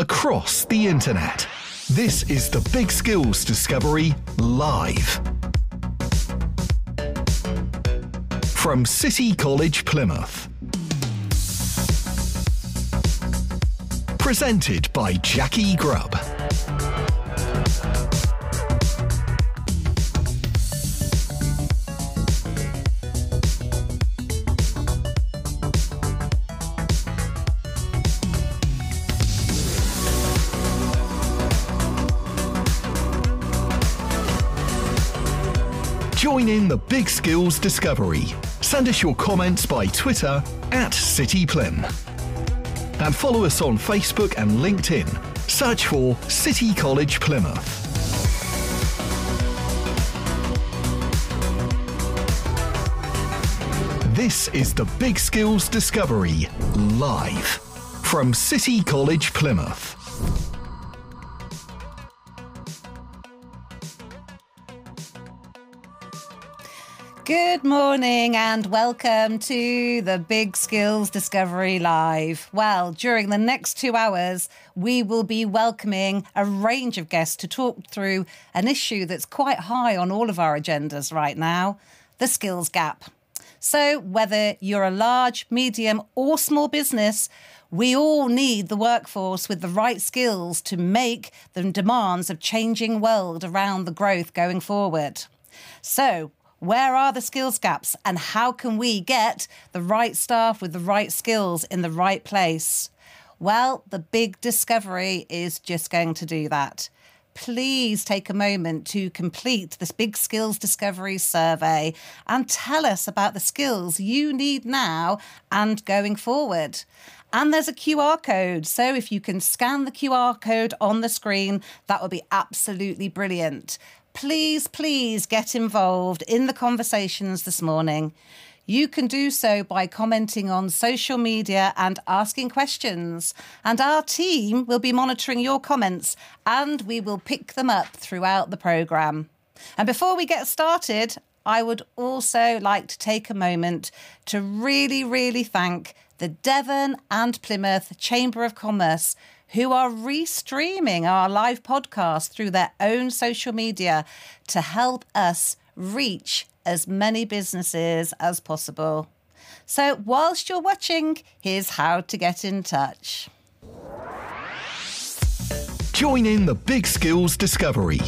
across the internet. This is the Big Skills Discovery Live. From City College Plymouth. Presented by Jackie Grubb. Big Skills Discovery. Send us your comments by Twitter at CityPlym. And follow us on Facebook and LinkedIn. Search for City College Plymouth. This is the Big Skills Discovery live from City College Plymouth. Good morning and welcome to the Big Skills Discovery Live. Well, during the next two hours, we will be welcoming a range of guests to talk through an issue that's quite high on all of our agendas right now the skills gap. So, whether you're a large, medium, or small business, we all need the workforce with the right skills to make the demands of changing world around the growth going forward. So, where are the skills gaps and how can we get the right staff with the right skills in the right place? Well, the big discovery is just going to do that. Please take a moment to complete this big skills discovery survey and tell us about the skills you need now and going forward. And there's a QR code. So if you can scan the QR code on the screen, that would be absolutely brilliant please, please get involved in the conversations this morning. You can do so by commenting on social media and asking questions. And our team will be monitoring your comments and we will pick them up throughout the programme. And before we get started, I would also like to take a moment to really, really thank the Devon and Plymouth Chamber of Commerce who are restreaming our live podcast through their own social media to help us reach as many businesses as possible. So, whilst you're watching, here's how to get in touch. Join in the Big Skills Discovery.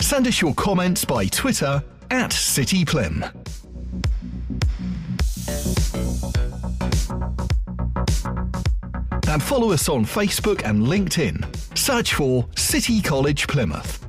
Send us your comments by Twitter at CityPlym. And follow us on Facebook and LinkedIn. Search for City College Plymouth.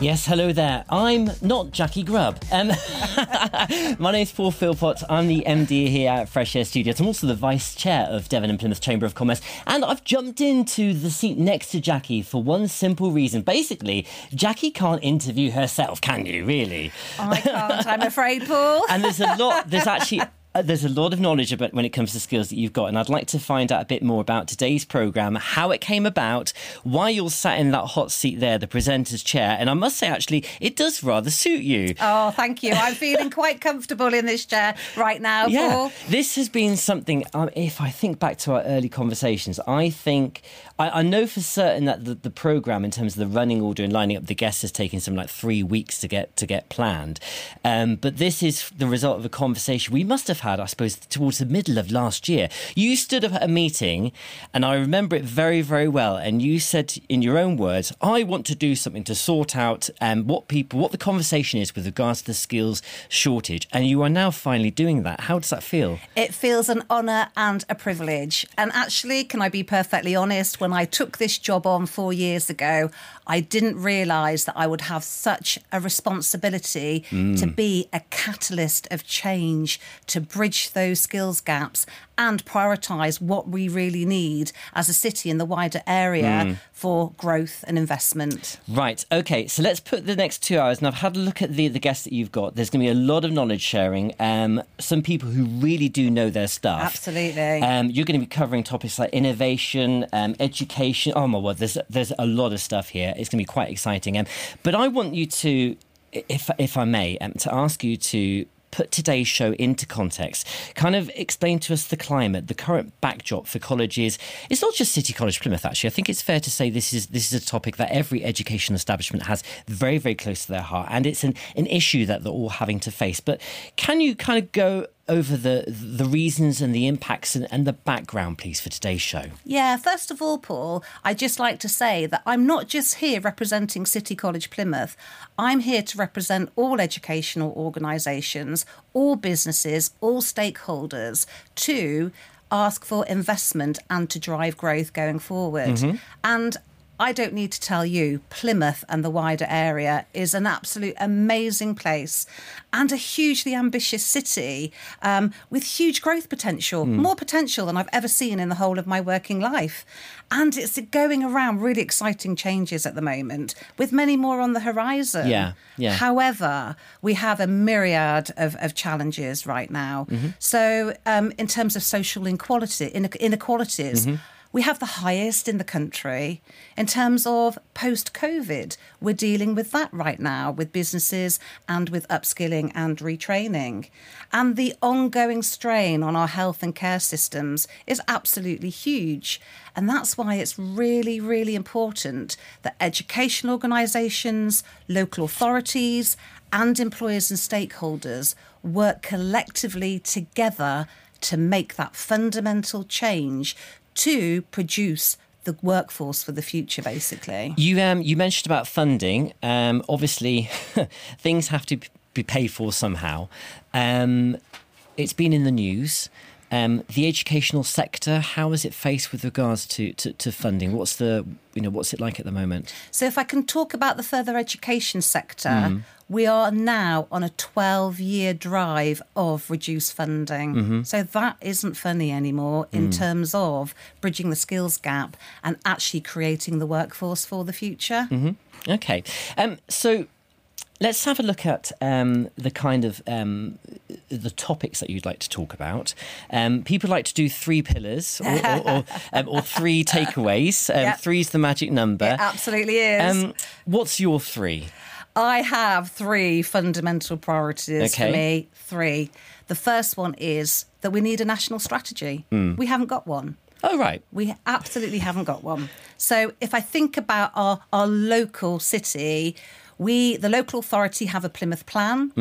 Yes, hello there. I'm not Jackie Grubb. Um, my name's Paul Philpott. I'm the MD here at Fresh Air Studios. I'm also the Vice Chair of Devon and Plymouth Chamber of Commerce. And I've jumped into the seat next to Jackie for one simple reason. Basically, Jackie can't interview herself, can you, really? I can't, I'm afraid, Paul. and there's a lot, there's actually there's a lot of knowledge about when it comes to skills that you've got, and I'd like to find out a bit more about today's program, how it came about, why you're sat in that hot seat there, the presenter's chair, and I must say, actually, it does rather suit you. Oh, thank you. I'm feeling quite comfortable in this chair right now, yeah, Paul. This has been something. Um, if I think back to our early conversations, I think I, I know for certain that the, the program, in terms of the running order and lining up the guests, has taken something like three weeks to get to get planned. Um, but this is the result of a conversation we must have had, I suppose, towards the middle of last year. You stood up at a meeting, and I remember it very, very well. And you said, in your own words, "I want to do something to sort out um, what people, what the conversation is with regards to the skills shortage." And you are now finally doing that. How does that feel? It feels an honour and a privilege. And actually, can I be perfectly honest? When I took this job on four years ago, I didn't realise that I would have such a responsibility to be a catalyst of change, to bridge those skills gaps and prioritise what we really need as a city in the wider area for growth and investment. Right. Okay. So let's put the next two hours. And I've had a look at the the guests that you've got. There's going to be a lot of knowledge sharing. Um, some people who really do know their stuff. Absolutely. Um, you're going to be covering topics like innovation, um, education. Oh my word! There's there's a lot of stuff here. It's going to be quite exciting. Um, but I want you to, if if I may, um, to ask you to put today's show into context, kind of explain to us the climate, the current backdrop for colleges. It's not just City College Plymouth, actually. I think it's fair to say this is this is a topic that every educational establishment has very, very close to their heart, and it's an, an issue that they're all having to face. But can you kind of go over the the reasons and the impacts and, and the background, please, for today's show? Yeah, first of all, Paul, I'd just like to say that I'm not just here representing City College Plymouth. I'm here to represent all educational organisations, all businesses, all stakeholders to ask for investment and to drive growth going forward. Mm-hmm. And I don't need to tell you, Plymouth and the wider area is an absolute amazing place and a hugely ambitious city um, with huge growth potential, more potential than I've ever seen in the whole of my working life. And it's going around really exciting changes at the moment, with many more on the horizon. Yeah, yeah. However, we have a myriad of, of challenges right now. So, um, in terms of social inequality, inequalities, we have the highest in the country. In terms of post COVID, we're dealing with that right now with businesses and with upskilling and retraining. And the ongoing strain on our health and care systems is absolutely huge. And that's why it's really, really important that educational organisations, local authorities, and employers and stakeholders work collectively together to make that fundamental change to produce the workforce for the future, basically. You um you mentioned about funding. Um, obviously, things have to be paid for somehow. Um, it's been in the news. Um, the educational sector, how is it faced with regards to, to, to funding? What's the you know what's it like at the moment? So, if I can talk about the further education sector, we are now on a 12 year drive of reduced funding. So, that isn't funny anymore in terms of bridging the skills gap and actually creating the workforce for the future. Okay, um, so let's have a look at um, the kind of um, the topics that you'd like to talk about. Um, people like to do three pillars or, or, or, um, or three takeaways. Um, Yep. Three's the magic number. It absolutely is. Um, what's your three? I have three fundamental priorities Okay. for me. Three. The first one is that we need a national strategy. We haven't got one. Oh, right. We absolutely haven't got one. So if I think about our, our local city, we the local authority have a Plymouth plan.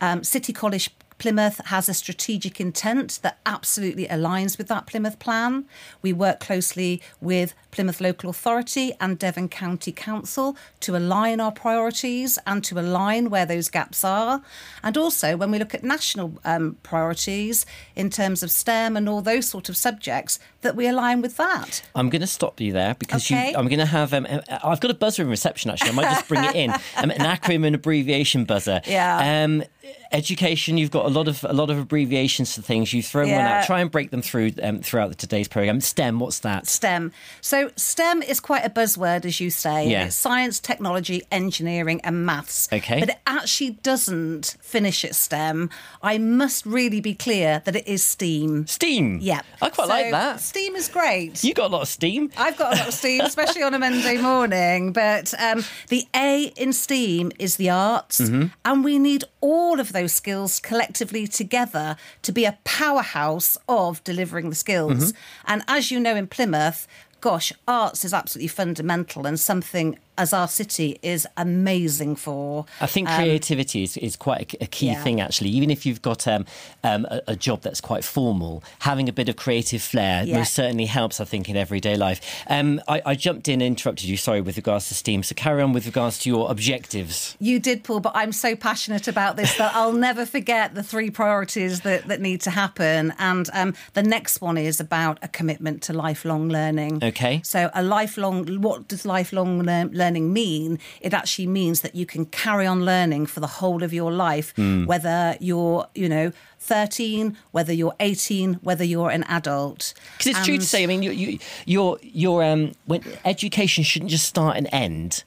Um, city College Plymouth has a strategic intent that absolutely aligns with that Plymouth plan. We work closely with Plymouth Local Authority and Devon County Council to align our priorities and to align where those gaps are. And also, when we look at national um, priorities in terms of STEM and all those sort of subjects, that we align with that. I'm going to stop you there because Okay. you, I'm going to have. Um, uh, I've got a buzzer in reception. Actually, I might just bring it in. Um, an acronym and abbreviation buzzer. Yeah. Um, education. You've got a lot of a lot of abbreviations for things. You throw one Yeah. out. Try and break them through um, throughout the, today's program. STEM. What's that? STEM. So STEM is quite a buzzword, as you say. Yeah. It's science, technology, engineering, and maths. Okay. But it actually doesn't finish at STEM. I must really be clear that it is STEAM. Steam. Yeah. I quite So like that. STEAM is great. You got a lot of steam. I've got a lot of steam, especially on a Monday morning. But um, the A in STEAM is the arts, Mm-hmm. and we need all of those skills collectively together to be a powerhouse of delivering the skills. Mm-hmm. And as you know, in Plymouth, gosh, arts is absolutely fundamental and something as our city is amazing for. I think creativity is, is quite a, a key Um, yeah. thing, actually. Even if you've got um, um, a, a job that's quite formal, having a bit of creative flair Yeah. most certainly helps, I think, in everyday life. Um, I, I jumped in and interrupted you, sorry, with regards to STEAM. So carry on with regards to your objectives. You did, Paul, but I'm so passionate about this that I'll never forget the three priorities that, that need to happen. And um, the next one is about a commitment to lifelong learning. Okay. So, a lifelong, what does lifelong learn, learning learning mean? It actually means that you can carry on learning for the whole of your life, whether you're, you know, 13, whether you're 18, whether you're an adult. Because it's true to say, I mean, you, you, your your um, when education shouldn't just start and end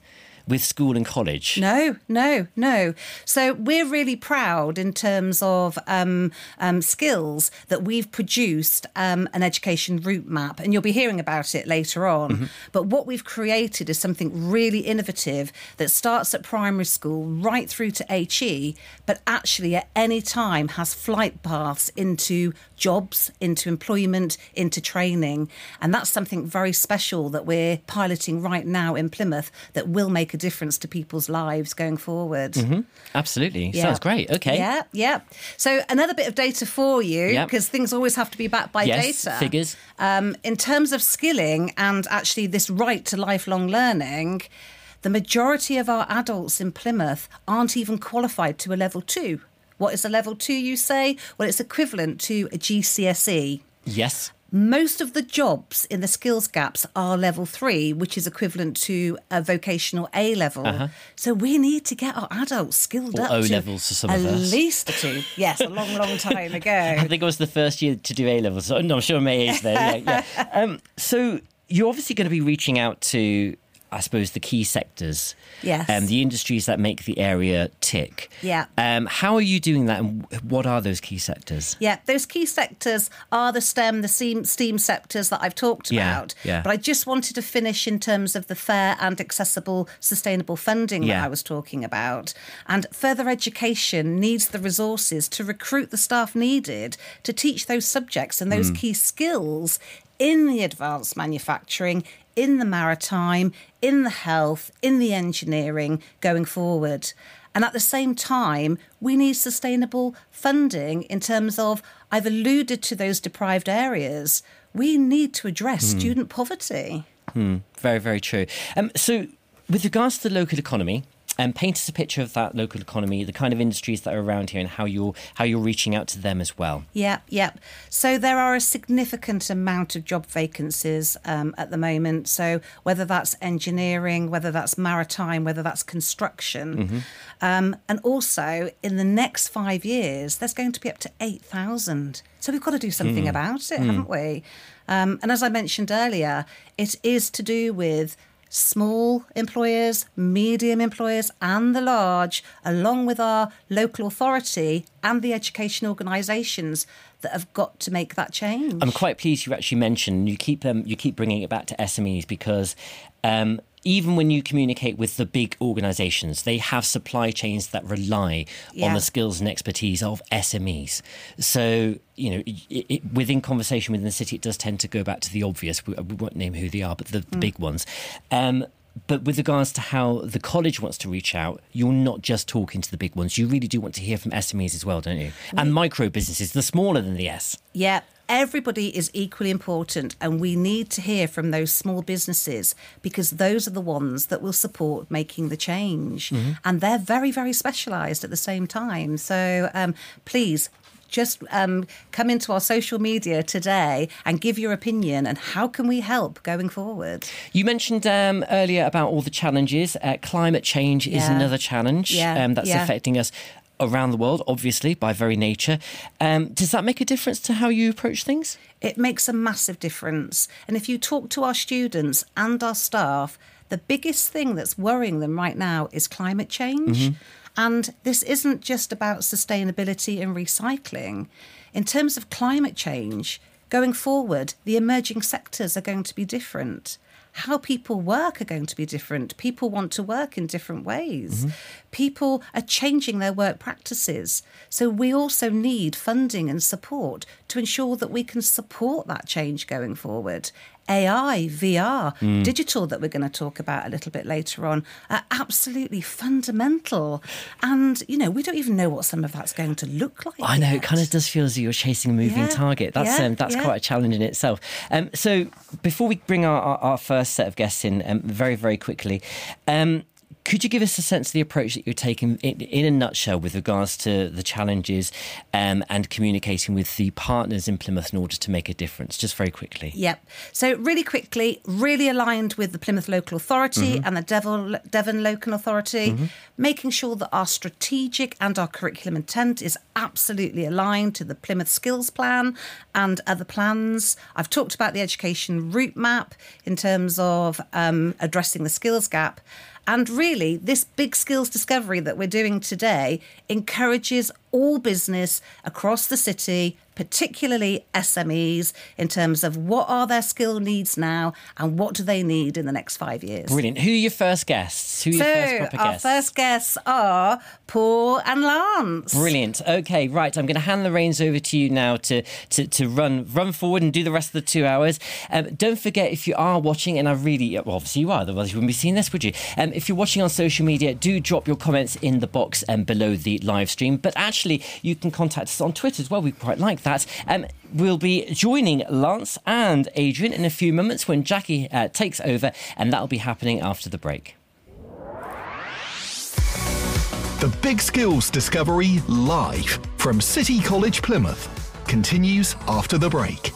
with school and college. No, no, no. So we're really proud in terms of um, um, skills that we've produced um, an education route map, and you'll be hearing about it later on. But what we've created is something really innovative that starts at primary school right through to HE, but actually at any time has flight paths into jobs, into employment, into training. And that's something very special that we're piloting right now in Plymouth that will make a difference to people's lives going forward. Absolutely, Yeah. sounds great. Okay, Yeah, yeah. So another bit of data for you, Yeah. because things always have to be backed by yes, data. figures. Um, in terms of skilling and actually this right to lifelong learning, the majority of our adults in Plymouth aren't even qualified to a level two. What is a level two, you say? Well, it's equivalent to a GCSE. Yes, Most of the jobs in the skills gaps are level three, which is equivalent to a vocational A level. So we need to get our adults skilled Or up O to levels for some at of us. At least a two. Yes, a long, long time ago. I think it was the first year to do A levels. So, no, I'm sure May is there. Yeah, yeah. Um, so you're obviously going to be reaching out to, I suppose, the key sectors. Yes. Um, the industries that make the area tick. Yeah. Um, how are you doing that, and what are those key sectors? Yeah, those key sectors are the STEM, the STEAM, STEAM sectors that I've talked Yeah, about. yeah. But I just wanted to finish in terms of the fair and accessible sustainable funding Yeah. that I was talking about. And further education needs the resources to recruit the staff needed to teach those subjects and those key skills in the advanced manufacturing, in the maritime, in the health, in the engineering going forward. And at the same time, we need sustainable funding in terms of, I've alluded to those deprived areas. We need to address student poverty. Very, very true. Um, so, with regards to the local economy, um, paint us a picture of that local economy, the kind of industries that are around here, and how you're how you're reaching out to them as well. Yeah, yeah. So there are a significant amount of job vacancies um, at the moment. So whether that's engineering, whether that's maritime, whether that's construction, um, and also in the next five years, there's going to be up to eight thousand. So we've got to do something about it, haven't we? Um, and as I mentioned earlier, it is to do with small employers, medium employers, and the large, along with our local authority and the education organisations that have got to make that change. I'm quite pleased you actually mentioned you keep um, you keep bringing it back to SMEs because um, even when you communicate with the big organisations, they have supply chains that rely on the skills and expertise of SMEs. So you know, it, it, within conversation within the city, it does tend to go back to the obvious. We, we won't name who they are, but the, the big ones. Um, but with regards to how the college wants to reach out, you're not just talking to the big ones. You really do want to hear from SMEs as well, don't you? And micro businesses, the smaller than the S. Yeah, everybody is equally important, and we need to hear from those small businesses because those are the ones that will support making the change. And they're very, very specialised at the same time. So um, please. Just um, come into our social media today and give your opinion and how can we help going forward? You mentioned um, earlier about all the challenges. Uh, climate change is another challenge Yeah, um, that's yeah. affecting us around the world, obviously, by very nature. Um, does that make a difference to how you approach things? It makes a massive difference. And if you talk to our students and our staff, the biggest thing that's worrying them right now is climate change. And this isn't just about sustainability and recycling. In terms of climate change, going forward, the emerging sectors are going to be different. How people work are going to be different. People want to work in different ways. Mm-hmm. People are changing their work practices. So we also need funding and support to ensure that we can support that change going forward. AI, VR, digital, that we're going to talk about a little bit later on, are absolutely fundamental. And, you know, we don't even know what some of that's going to look like. I know it kind of does feel as you're chasing a moving Yeah, target. That's yeah, um, that's yeah. quite a challenge in itself. Um, so before we bring our, our, our first set of guests in, um, very very quickly, um, could you give us a sense of the approach that you're taking in, in a nutshell with regards to the challenges um, and communicating with the partners in Plymouth in order to make a difference? Just very quickly. Yep. So, really quickly, really aligned with the Plymouth Local Authority mm-hmm. and the Devon, Devon Local Authority, mm-hmm. making sure that our strategic and our curriculum intent is absolutely aligned to the Plymouth Skills Plan and other plans. I've talked about the education route map in terms of um, addressing the skills gap. And really, this big skills discovery that we're doing today encourages all business across the city, particularly SMEs, in terms of what are their skill needs now and what do they need in the next five years. Brilliant. Who are your first guests? Who are so, your first proper our guests? first guests are Paul and Lance. Brilliant. Okay, right. I'm going to hand the reins over to you now to to, to run run forward and do the rest of the two hours. Um, don't forget if you are watching, and I really, well, obviously you are, otherwise you wouldn't be seeing this, would you? Um, if you're watching on social media, do drop your comments in the box um, below the live stream. But actually you can contact us on Twitter as well. We quite like that. Um, we'll be joining Lance and Adrian in a few moments when Jackie uh, takes over, and that'll be happening after the break. The Big Skills Discovery live from City College Plymouth continues after the break.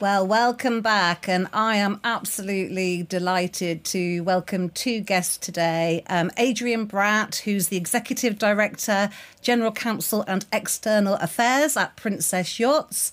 Well, welcome back. And I am absolutely delighted to welcome two guests today um, Adrian Bratt, who's the Executive Director, General Counsel and External Affairs at Princess Yachts,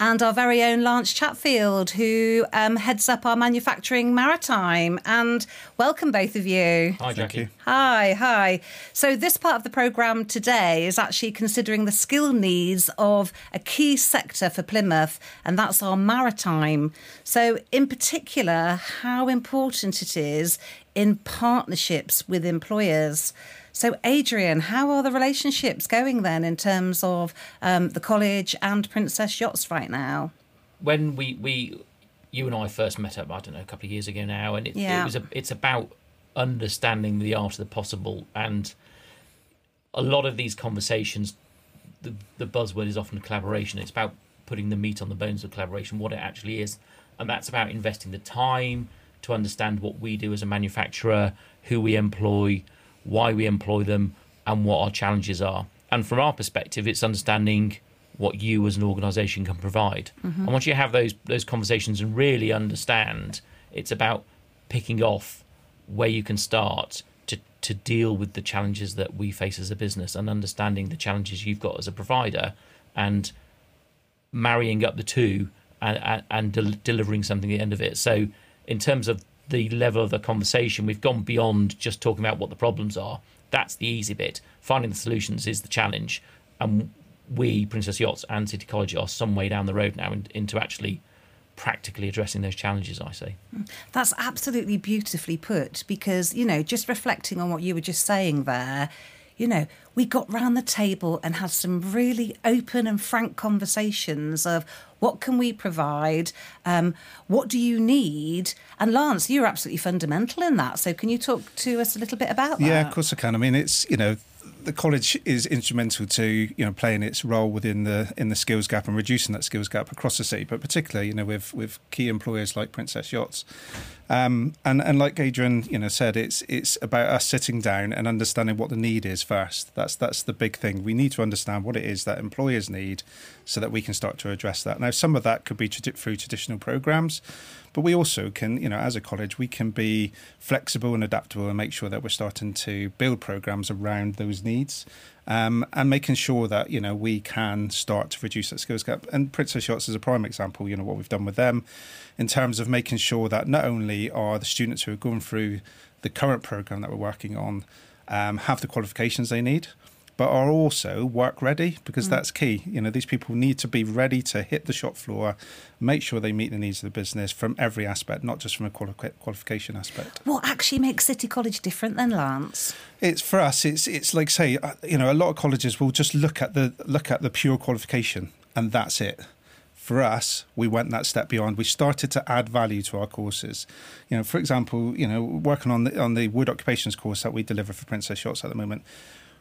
and our very own Lance Chatfield, who um, heads up our manufacturing maritime. And welcome, both of you. Hi, Jackie. Hi, hi. So, this part of the programme today is actually considering the skill needs of a key sector for Plymouth, and that's our maritime. So, in particular, how important it is in partnerships with employers. So, Adrian, how are the relationships going then in terms of um, the college and Princess Yachts right now? When we, we, you and I first met up, I don't know, a couple of years ago now, and it, Yeah. it was a, it's about understanding the art of the possible, and a lot of these conversations, the the buzzword is often collaboration. It's about putting the meat on the bones of collaboration, what it actually is, and that's about investing the time to understand what we do as a manufacturer, who we employ, why we employ them, and what our challenges are. And from our perspective, it's understanding what you as an organisation can provide. Mm-hmm. And once you have those those conversations and really understand, it's about picking off where you can start to to deal with the challenges that we face as a business and understanding the challenges you've got as a provider and marrying up the two and, and, and del- delivering something at the end of it. So, in terms of the level of the conversation, we've gone beyond just talking about what the problems are. That's the easy bit. Finding the solutions is the challenge. And we, Princess Yachts and City College, are some way down the road now in, into actually practically addressing those challenges, I say. That's absolutely beautifully put because, you know, just reflecting on what you were just saying there, you know, we got round the table and had some really open and frank conversations of what can we provide, um, what do you need, and Lance, you're absolutely fundamental in that. So, can you talk to us a little bit about that? Yeah, of course I can. I mean, it's you know, the college is instrumental to you know playing its role within the in the skills gap and reducing that skills gap across the city, but particularly you know with with key employers like Princess Yachts. Um, and and like Adrian, you know, said it's it's about us sitting down and understanding what the need is first. That's that's the big thing. We need to understand what it is that employers need, so that we can start to address that. Now, some of that could be tradi- through traditional programs, but we also can, you know, as a college, we can be flexible and adaptable and make sure that we're starting to build programs around those needs. Um, and making sure that you know we can start to reduce that skills gap. And Princess Yachts is a prime example. You know what we've done with them, in terms of making sure that not only are the students who are going through the current program that we're working on um, have the qualifications they need, but are also work ready because that's key. You know, these people need to be ready to hit the shop floor, make sure they meet the needs of the business from every aspect, not just from a quali- qualification aspect. What actually makes City College different then, Lance? It's for us. It's it's like say, uh, you know, a lot of colleges will just look at the look at the pure qualification and that's it. For us, we went that step beyond. We started to add value to our courses. You know, for example, you know, working on the on the wood occupations course that we deliver for Princess Yachts at the moment,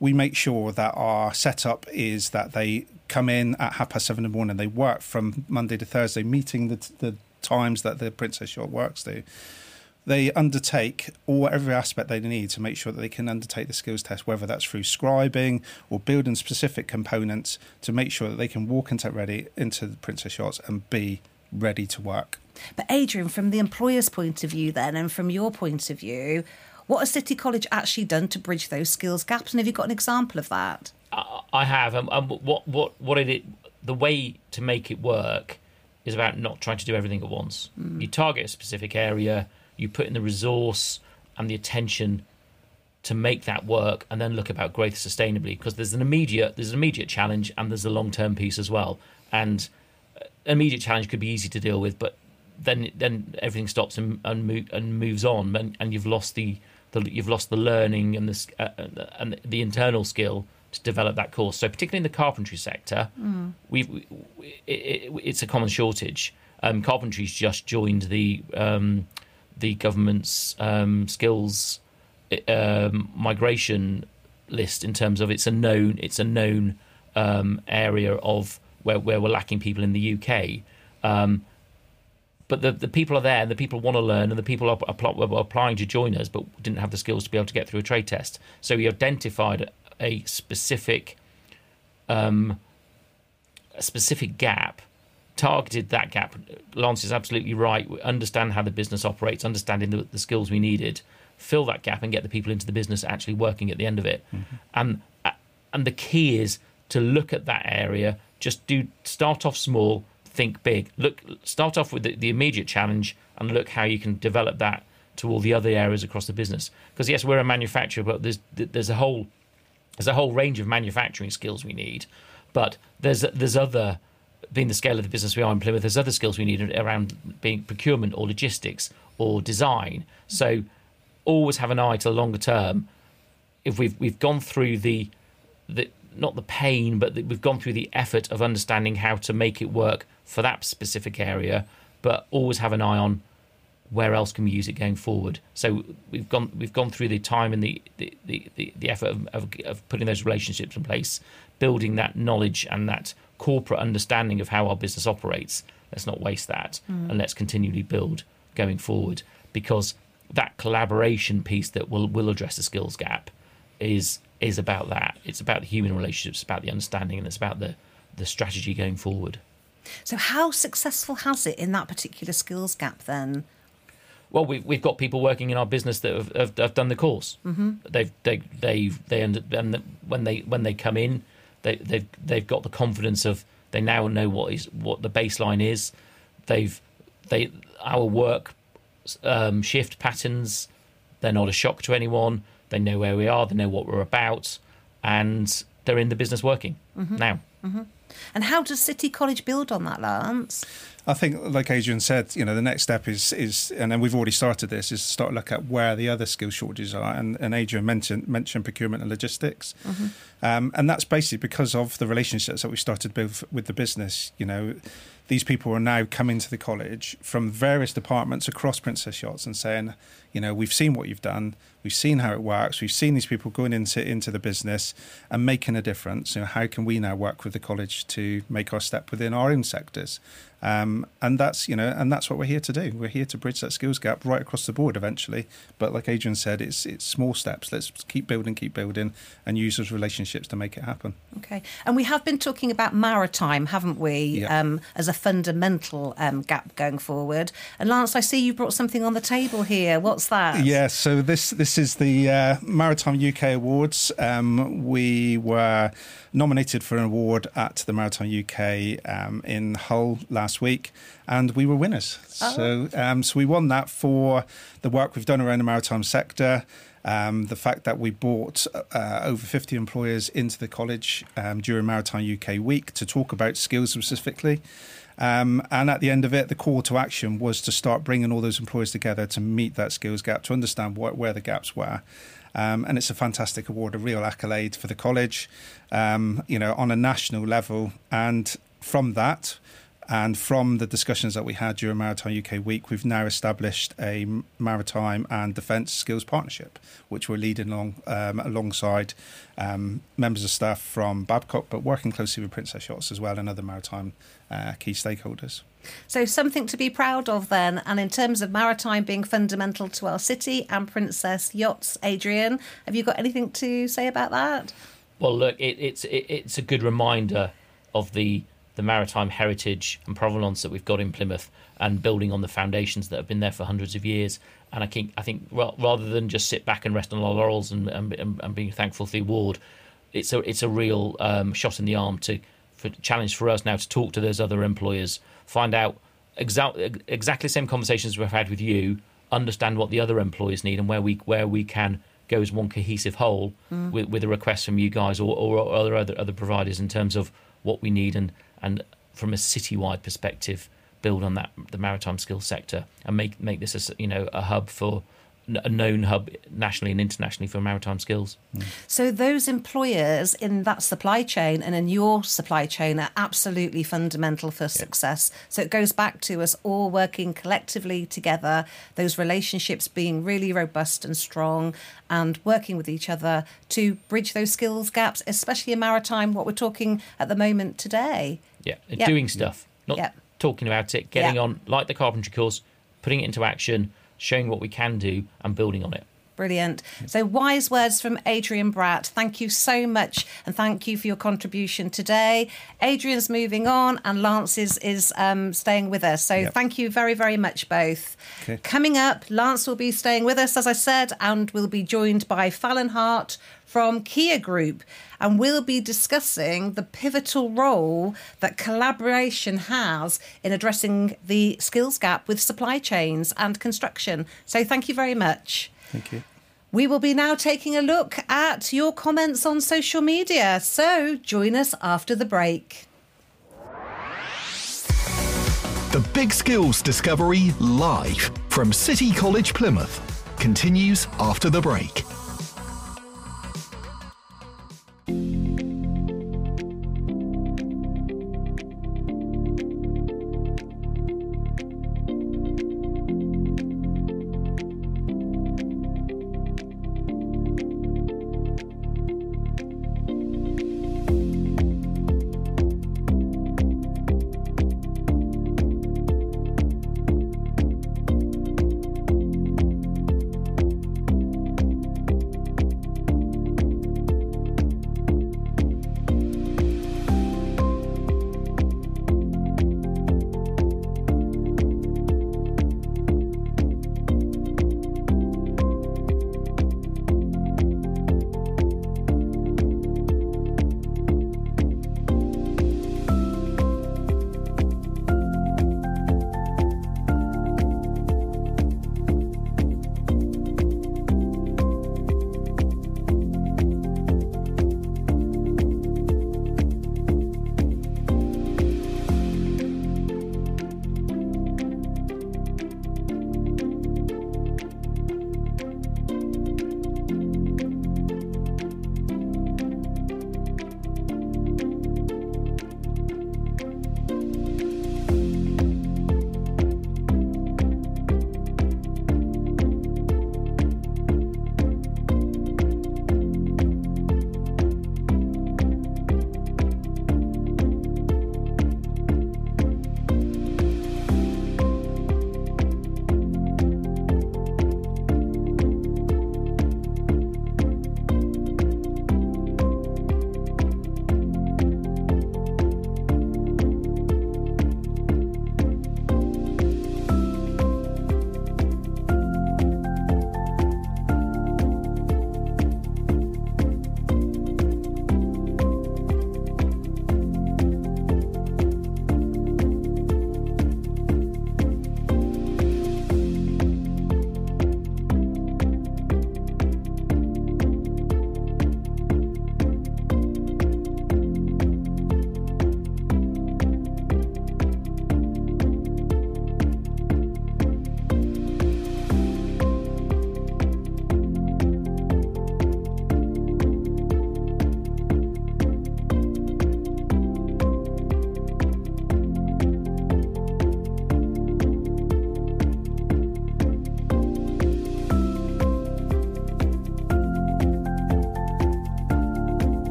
we make sure that our setup is that they come in at half past seven in the morning. They work from Monday to Thursday, meeting the the times that the Princess Yacht works to they undertake all every aspect they need to make sure that they can undertake the skills test, whether that's through scribing or building specific components to make sure that they can walk into ready into the Princess Yachts and be ready to work. But Adrian, from the employer's point of view, then, and from your point of view, what has City College actually done to bridge those skills gaps? And have you got an example of that? I have. Um, um, what what what it the way to make it work is about not trying to do everything at once. You target a specific area, you put in the resource and the attention to make that work, and then look about growth sustainably. Because there's an immediate there's an immediate challenge and there's a long term piece as well. And uh, an immediate challenge could be easy to deal with, but then then everything stops and and, move, and moves on, and, and you've lost the, the you've lost the learning and the uh, uh, and the internal skill to develop that course. So particularly in the carpentry sector, we've we, it, it, it's a common shortage. Um, carpentry's just joined the um, the government's um, skills um, migration list in terms of it's a known it's a known um, area of where, where we're lacking people in the UK. But the, the people are there and the people want to learn and the people are, were applying to join us but didn't have the skills to be able to get through a trade test. So we identified a specific um, a specific gap targeted that gap. Lance is absolutely right. We understand how the business operates, understanding the, the skills we needed, fill that gap and get the people into the business actually working at the end of it. Mm-hmm. And uh, and the key is to look at that area. Just do start off small, think big. Look, start off with the, the immediate challenge and look how you can develop that to all the other areas across the business. Because yes, we're a manufacturer, but there's there's a whole there's a whole range of manufacturing skills we need, but there's there's other being the scale of the business we are in Plymouth, there's other skills we need around being procurement or logistics or design. So always have an eye to the longer term. If we've we've gone through the the not the pain, but the, we've gone through the effort of understanding how to make it work for that specific area, but always have an eye on where else can we use it going forward. So we've gone we've gone through the time and the the, the, the effort of, of, of putting those relationships in place, building that knowledge and that corporate understanding of how our business operates. Let's not waste that, mm. and let's continually build going forward because that collaboration piece that will will address the skills gap is is about that. It's about the human relationships, about the understanding, and it's about the the strategy going forward. So, how successful has it in that particular skills gap then? Well, we've we've got people working in our business that have, have, have done the course. Mm-hmm. They've they they they end and when they when they come in, they they've they've got the confidence of they now know what is what the baseline is. They've they our work um, shift patterns. They're not a shock to anyone. They know where we are. They know what we're about, and they're in the business working mm-hmm. now. Mm-hmm. And how does City College build on that, Lance? I think, like Adrian said, you know, the next step is is, and then we've already started this, is to start to look at where the other skill shortages are. And, and Adrian mentioned mentioned procurement and logistics, mm-hmm. um, and that's basically because of the relationships that we started with with the business. You know, these people are now coming to the college from various departments across Princess Yachts and saying, you know, we've seen what you've done, we've seen how it works, we've seen these people going into into the business and making a difference. You know, how can we now work with the college to make our step within our own sectors? Um, and that's you know, and that's what we're here to do. We're here to bridge that skills gap right across the board eventually. But like Adrian said, it's it's small steps. Let's keep building, keep building, and use those relationships to make it happen. Okay, and we have been talking about maritime, haven't we, yeah. um, as a fundamental um, gap going forward. And Lance, I see you brought something on the table here. What's that? Yeah, so this this is the uh, Maritime UK Awards. Um, we were nominated for an award at the Maritime UK um, in Hull last week, and we were winners. Oh. So, um, so we won that for the work we've done around the maritime sector. Um, the fact that we brought uh, over 50 employers into the college um, during Maritime UK Week to talk about skills specifically. Um, and at the end of it, the call to action was to start bringing all those employers together to meet that skills gap, to understand what, where the gaps were. Um, and it's a fantastic award, a real accolade for the college, um, you know, on a national level. And from that, and from the discussions that we had during Maritime UK Week, we've now established a maritime and defence skills partnership, which we're leading along um, alongside um, members of staff from Babcock, but working closely with Princess Yachts as well and other maritime uh, key stakeholders. So, something to be proud of then. And in terms of maritime being fundamental to our city and Princess Yachts, Adrian, have you got anything to say about that? Well, look, it, it's it, it's a good reminder of the the maritime heritage and provenance that we've got in Plymouth and building on the foundations that have been there for hundreds of years. And I think I think rather than just sit back and rest on our laurels and, and, and being thankful for the award, it's a it's a real um, shot in the arm to for challenge for us now to talk to those other employers, find out exa- exactly the same conversations we've had with you, understand what the other employers need and where we where we can go as one cohesive whole mm. with, with a request from you guys or, or other, other other providers in terms of what we need and and from a citywide perspective, build on that the maritime skills sector and make make this a you know a hub for a known hub nationally and internationally for maritime skills. Mm. So those employers in that supply chain and in your supply chain are absolutely fundamental for success. So it goes back to us all working collectively together, those relationships being really robust and strong and working with each other to bridge those skills gaps, especially in maritime what we're talking at the moment today. Yeah, yep. doing stuff, not yep. talking about it, getting yep. on like the carpentry course, putting it into action showing what we can do and building on it. Brilliant. So, wise words from Adrian Bratt. Thank you so much, and thank you for your contribution today. Adrian's moving on, and Lance is is um, staying with us. So, Yep. thank you very very much both. Okay. Coming up, Lance will be staying with us, as I said, and we'll be joined by Fallon Hart from Kier Group, and we'll be discussing the pivotal role that collaboration has in addressing the skills gap with supply chains and construction. So, thank you very much. Thank you. We will be now taking a look at your comments on social media. So join us after the break. The Big Skills Discovery live from City College Plymouth continues after the break.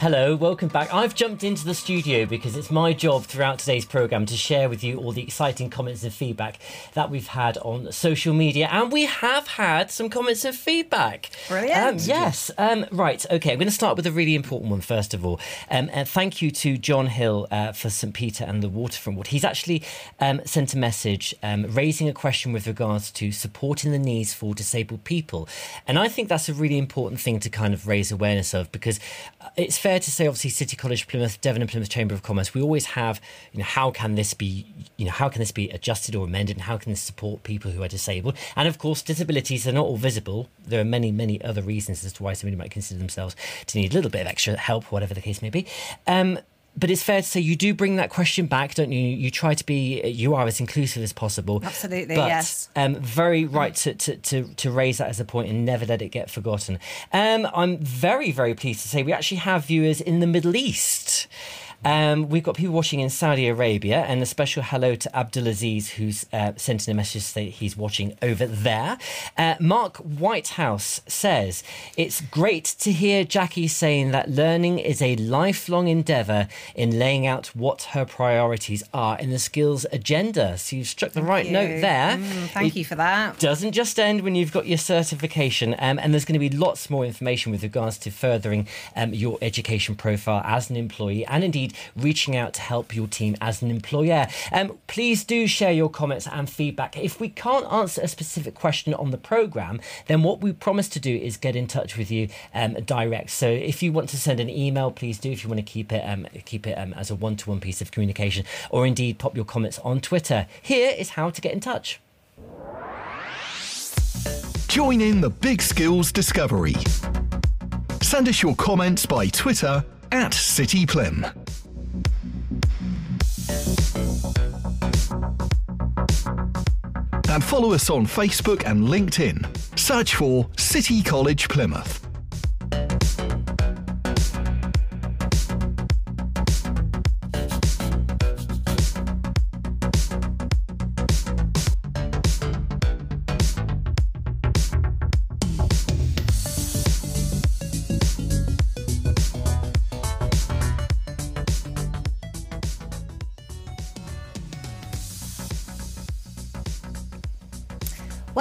Hello, welcome back. I've jumped into the studio because it's my job throughout today's programme to share with you all the exciting comments and feedback that we've had on social media. And we have had some comments and feedback. Brilliant. Um, yes. Um, right. Okay. I'm going to start with a really important one, first of all. Um, and thank you to John Hill uh, for St. Peter and the Waterfront Ward. He's actually um, sent a message um, raising a question with regards to supporting the needs for disabled people. And I think that's a really important thing to kind of raise awareness of because it's fair to say, obviously, City College Plymouth, Devon and Plymouth Chamber of Commerce, we always have, you know, how can this be, you know, how can this be adjusted or amended and how can this support people who are disabled? And of course, disabilities are not all visible. There are many, many other reasons as to why somebody might consider themselves to need a little bit of extra help, whatever the case may be. Um, but it's fair to say you do bring that question back, don't you? You try to be, you are as inclusive as possible. Absolutely, but, yes. Um, very right to, to, to, to raise that as a point and never let it get forgotten. Um, I'm very, very pleased to say we actually have viewers in the Middle East. Um, we've got people watching in Saudi Arabia, and a special hello to Abdulaziz, who's uh, sent in a message to say he's watching over there. Uh, Mark Whitehouse says, It's great to hear Jackie saying that learning is a lifelong endeavour in laying out what her priorities are in the skills agenda. So you've struck the right you. note there. Mm, thank It you for that. Doesn't just end when you've got your certification, um, and there's going to be lots more information with regards to furthering um, your education profile as an employee and indeed reaching out to help your team as an employer. Um, please do share your comments and feedback. If we can't answer a specific question on the programme, then what we promise to do is get in touch with you um, direct. So if you want to send an email, please do. If you want to keep it um, keep it um, as a one to one piece of communication, or indeed pop your comments on Twitter. Here is how to get in touch. Join in the Big Skills Discovery. Send us your comments by Twitter at CityPlym. And follow us on Facebook and LinkedIn. Search for City College Plymouth.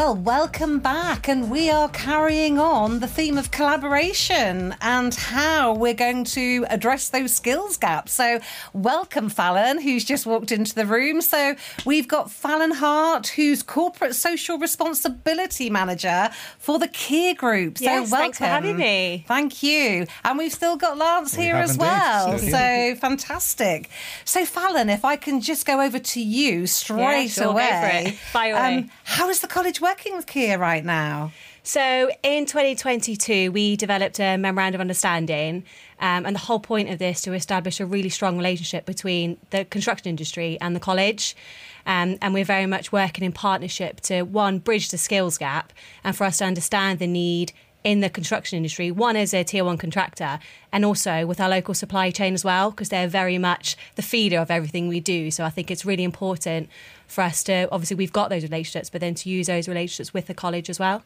Well, welcome back, and we are carrying on the theme of collaboration and how we're going to address those skills gaps. So, welcome, Fallon, who's just walked into the room. So, we've got Fallon Hart, who's Corporate Social Responsibility Manager for the Kier Group. So, Yes, welcome. thanks for having me. Thank you. And we've still got Lance We here as indeed. well. So, So, fantastic. So, Fallon, if I can just go over to you straight sure, go for away. it. Fire away. Um, how is the college working with Kier right now? So in 2022, we developed a memorandum of understanding, um, and the whole point of this to establish a really strong relationship between the construction industry and the college. Um, and we're very much working in partnership to one bridge the skills gap, and for us to understand the need in the construction industry, one as a tier one contractor, and also with our local supply chain as well, because they're very much the feeder of everything we do. So I think it's really important for us to obviously we've got those relationships, but then to use those relationships with the college as well.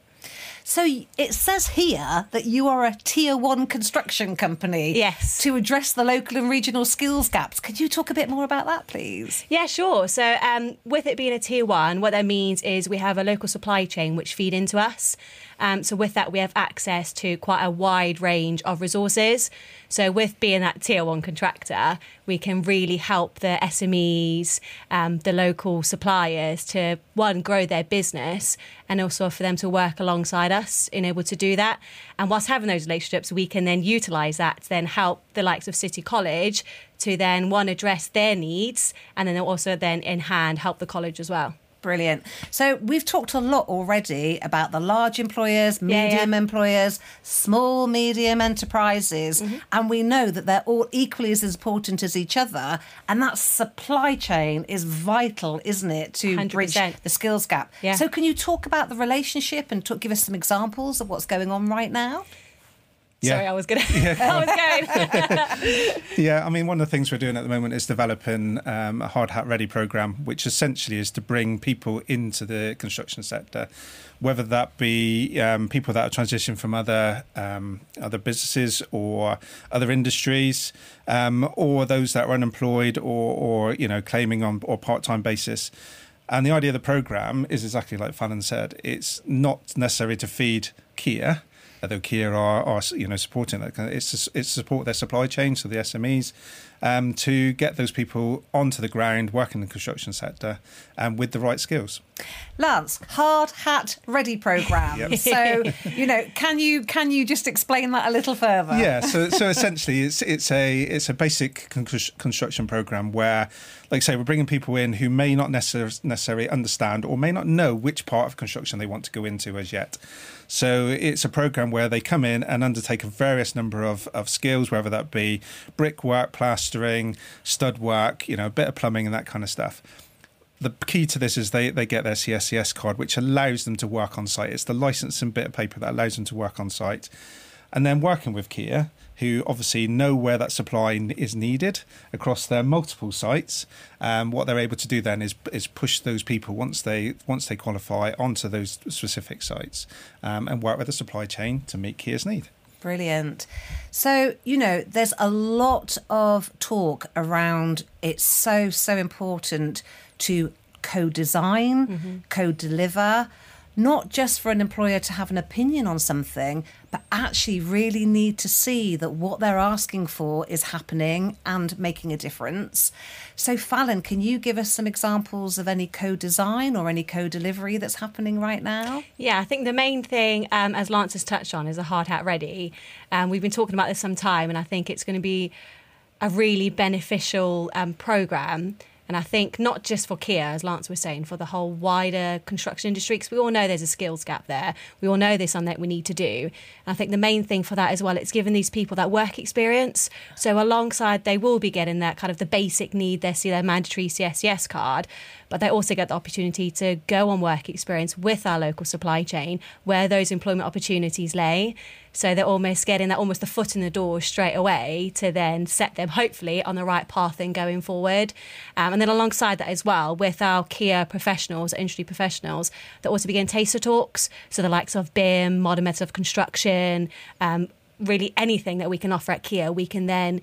So it says here that you are a tier one construction company. Yes. To address the local and regional skills gaps. Could you talk a bit more about that, please? Yeah, sure. So, um, with it being a tier one, what that means is we have a local supply chain which feed into us. Um, so, with that, we have access to quite a wide range of resources. So, with being that tier one contractor, we can really help the SMEs, um, the local suppliers to one, grow their business and also for them to work alongside us in able to do that. And whilst having those relationships, we can then utilise that to then help the likes of City College to then one address their needs and then also then in hand help the college as well. Brilliant. So we've talked a lot already about the large employers, medium yeah. employers, small, medium enterprises, Mm-hmm. and we know that they're all equally as important as each other. And that supply chain is vital, isn't it, to bridge 100%. the skills gap? Yeah. So can you talk about the relationship and talk, give us some examples of what's going on right now? Yeah. Sorry, I was gonna. I was going. Yeah, I mean, one of the things we're doing at the moment is developing um, a hard hat ready program, which essentially is to bring people into the construction sector, whether that be um, people that are transitioned from other um, other businesses or other industries, um, or those that are unemployed or, or you know claiming on or part time basis. And the idea of the program is exactly like Fallon said. It's not necessary to feed Kier, although Kier are, are you know supporting that. It's it's support their supply chain, so the SMEs, um, to get those people onto the ground, working in the construction sector, and with the right skills. Lance, hard hat ready program. Yep. So, you know, can you can you just explain that a little further? Yeah, so so essentially, it's it's a it's a basic con- construction program where, like I say, we're bringing people in who may not necessarily necessarily understand or may not know which part of construction they want to go into as yet. So it's a program where they come in and undertake a various number of, of skills, whether that be brickwork, plastering, stud work, you know, a bit of plumbing and that kind of stuff the key to this is they, they get their CSCS card, which allows them to work on site. It's the licensing bit of paper that allows them to work on site. And then working with Kier, who obviously know where that supply is needed across their multiple sites. Um, what they're able to do then is is push those people once they once they qualify onto those specific sites um, and work with the supply chain to meet Kier's need. Brilliant. So, you know, there's a lot of talk around it's so, so important to co design, mm-hmm. co deliver, not just for an employer to have an opinion on something, but actually really need to see that what they're asking for is happening and making a difference. So, Fallon, can you give us some examples of any co design or any co delivery that's happening right now? Yeah, I think the main thing, um, as Lance has touched on, is a hard hat ready. Um, we've been talking about this some time, and I think it's going to be a really beneficial um, program and I think not just for Kier, as Lance was saying, for the whole wider construction industry, because we all know there's a skills gap there. We all know there's something that we need to do. And I think the main thing for that as well, it's given these people that work experience. So alongside, they will be getting that kind of the basic need, they see their mandatory CSCS card, but they also get the opportunity to go on work experience with our local supply chain where those employment opportunities lay. So they're almost getting that almost the foot in the door straight away to then set them hopefully on the right path in going forward. Um, and then alongside that as well, with our Kier professionals, industry professionals, that also begin taster talks. So the likes of BIM, modern methods of construction, um, really anything that we can offer at Kier, we can then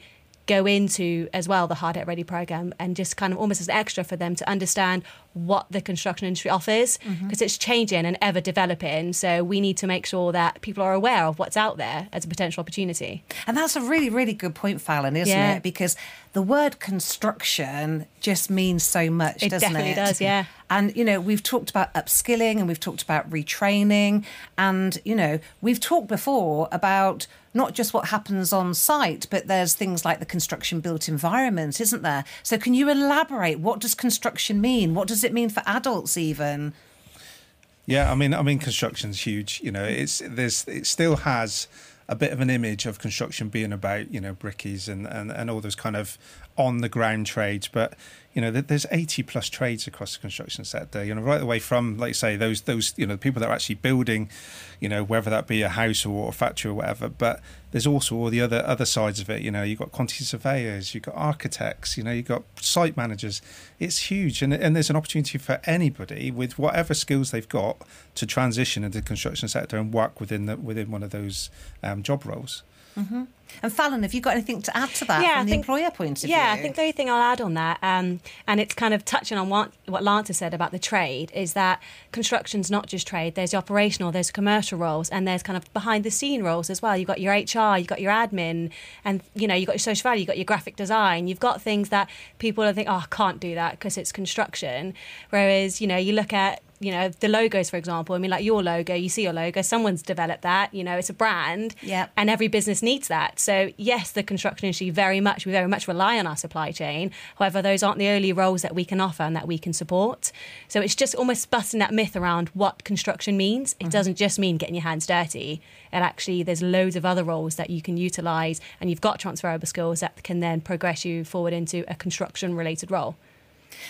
go into as well the Hard Hat Ready program and just kind of almost as an extra for them to understand what the construction industry offers because mm-hmm. it's changing and ever developing. So we need to make sure that people are aware of what's out there as a potential opportunity. And that's a really, really good point, Fallon, isn't yeah. it? Because the word construction just means so much, it doesn't it? It definitely does, yeah. And, you know, we've talked about upskilling and we've talked about retraining. And, you know, we've talked before about not just what happens on site, but there's things like the construction built environment, isn't there? So can you elaborate? What does construction mean? What does it mean for adults even? Yeah, I mean, I mean, construction's huge. You know, it's there's it still has a bit of an image of construction being about you know brickies and and, and all those kind of on the ground trades, but you know, there's 80 plus trades across the construction sector. You know, right away from, like say, those those you know people that are actually building, you know, whether that be a house or a factory or whatever. But there's also all the other other sides of it. You know, you've got quantity surveyors, you've got architects, you know, you've got site managers. It's huge, and and there's an opportunity for anybody with whatever skills they've got to transition into the construction sector and work within the within one of those um, job roles. Mm-hmm. And Fallon, have you got anything to add to that yeah, from the think, employer point of yeah, view? Yeah, I think the only thing I'll add on that, um, and it's kind of touching on what, what Lance has said about the trade, is that construction's not just trade. There's the operational, there's commercial roles, and there's kind of behind the scene roles as well. You've got your HR, you've got your admin, and you know you've got your social value, you've got your graphic design. You've got things that people are think, oh, I can't do that because it's construction. Whereas you know you look at you know the logos for example i mean like your logo you see your logo someone's developed that you know it's a brand yeah and every business needs that. So yes the construction industry very much we very much rely on our supply chain. However those aren't the only roles that we can offer and that we can support. So it's just almost busting that myth around what construction means. It mm-hmm. doesn't just mean getting your hands dirty. And actually there's loads of other roles that you can utilize and you've got transferable skills that can then progress you forward into a construction related role.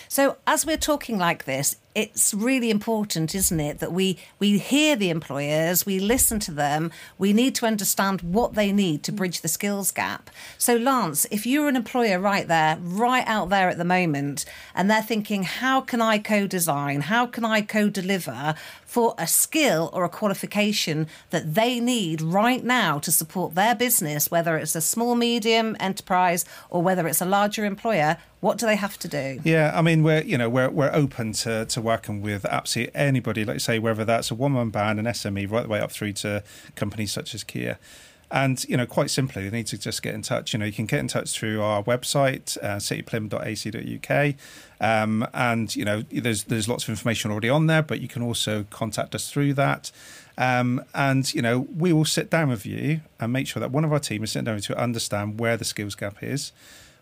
So, as we're talking like this, it's really important, isn't it, that we we hear the employers, we listen to them, we need to understand what they need to bridge the skills gap. So, Lance, if you're an employer right there, right out there at the moment, and they're thinking, how can I co-design, how can I co-deliver for a skill or a qualification that they need right now to support their business, whether it's a small, medium enterprise or whether it's a larger employer, what do they have to do? Yeah, I mean, we're you know we're we're open to to working with absolutely anybody. Like say, whether that's a one man band, an SME, right the way up through to companies such as Kier. And you know, quite simply, they need to just get in touch. You know, you can get in touch through our website, uh, um, and you know, there's there's lots of information already on there. But you can also contact us through that. Um, and you know, we will sit down with you and make sure that one of our team is sitting down to understand where the skills gap is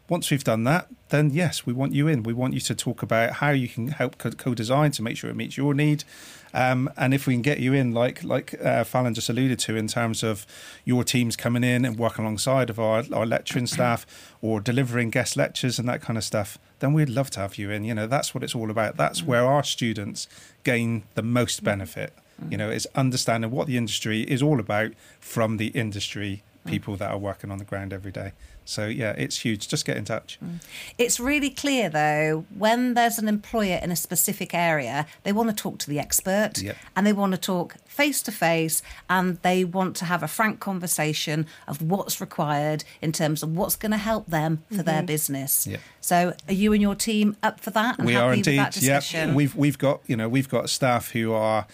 Once we've done that, then yes, we want you in. We want you to talk about how you can help co design to make sure it meets your need. Um, and if we can get you in, like like uh, Fallon just alluded to, in terms of your teams coming in and working alongside of our, our lecturing staff or delivering guest lectures and that kind of stuff, then we'd love to have you in. You know, that's what it's all about. That's where our students gain the most benefit. You know, it's understanding what the industry is all about from the industry people that are working on the ground every day. So yeah, it's huge. Just get in touch. Mm. It's really clear though, when there's an employer in a specific area, they want to talk to the expert Yep. and they want to talk face to face and they want to have a frank conversation of what's required in terms of what's going to help them for mm-hmm. their business. Yep. So are you and your team up for that? And we happy are with indeed. that Yeah, discussion? we've we've got you know we've got staff who are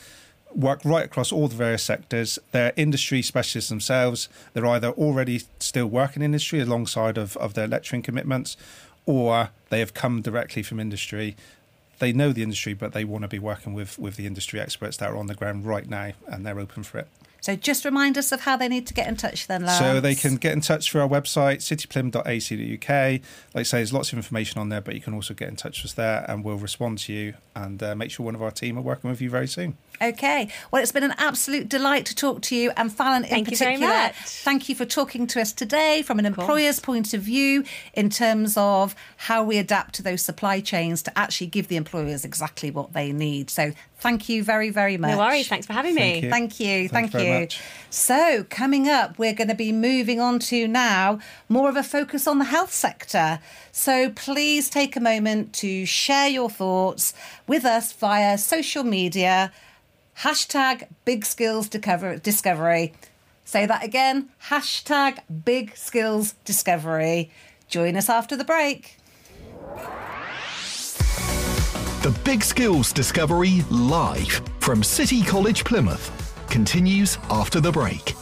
work right across all the various sectors. They're industry specialists themselves. They're either already still working in industry alongside of, of their lecturing commitments, or they have come directly from industry. They know the industry, but they want to be working with with the industry experts that are on the ground right now, and they're open for it. So just remind us of how they need to get in touch then, Lance. So they can get in touch through our website, cityplym.ac.uk. Like I say, there's lots of information on there, but you can also get in touch with us there and we'll respond to you and uh, make sure one of our team are working with you very soon. Okay. Well, it's been an absolute delight to talk to you and Fallon in Thank you very particular. much. Thank you for talking to us today from an employer's point of view in terms of how we adapt to those supply chains to actually give the employers exactly what they need. So thank you very, very much. No worries. Thanks for having Thank me. you. Thank you. Thank very you. much. So, coming up, we're going to be moving on to now more of a focus on the health sector. So, please take a moment to share your thoughts with us via social media. Hashtag Big Skills Discovery. Say that again. Hashtag Big Skills Discovery. Join us after the break. The Big Skills Discovery live from City College Plymouth continues after the break.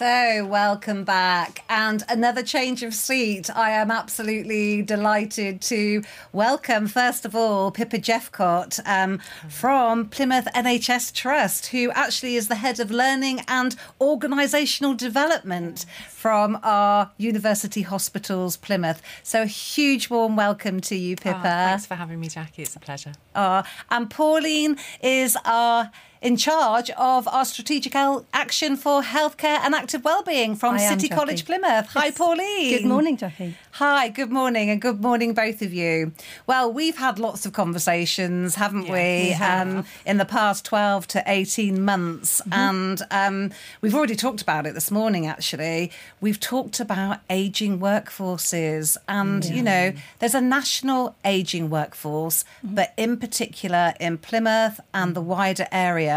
So, welcome back. And another change of seat. I am absolutely delighted to welcome, first of all, Pippa Jeffcott um, from Plymouth NHS Trust, who actually is the head of learning and organisational development from our University Hospitals Plymouth. So, a huge warm welcome to you, Pippa. Oh, thanks for having me, Jackie. It's a pleasure. Uh, and Pauline is our in charge of our strategic action for healthcare and active wellbeing from I City. College Plymouth. Hi, Yes. Pauline. Good morning, Jackie. Hi, good morning, and good morning, both of you. Well, we've had lots of conversations, haven't Yeah, we, we have. um, in the past 12 to 18 months? Mm-hmm. And um, we've already talked about it this morning, actually. We've talked about ageing workforces, and, you know, there's a national ageing workforce, Mm-hmm. but in particular in Plymouth and the wider area,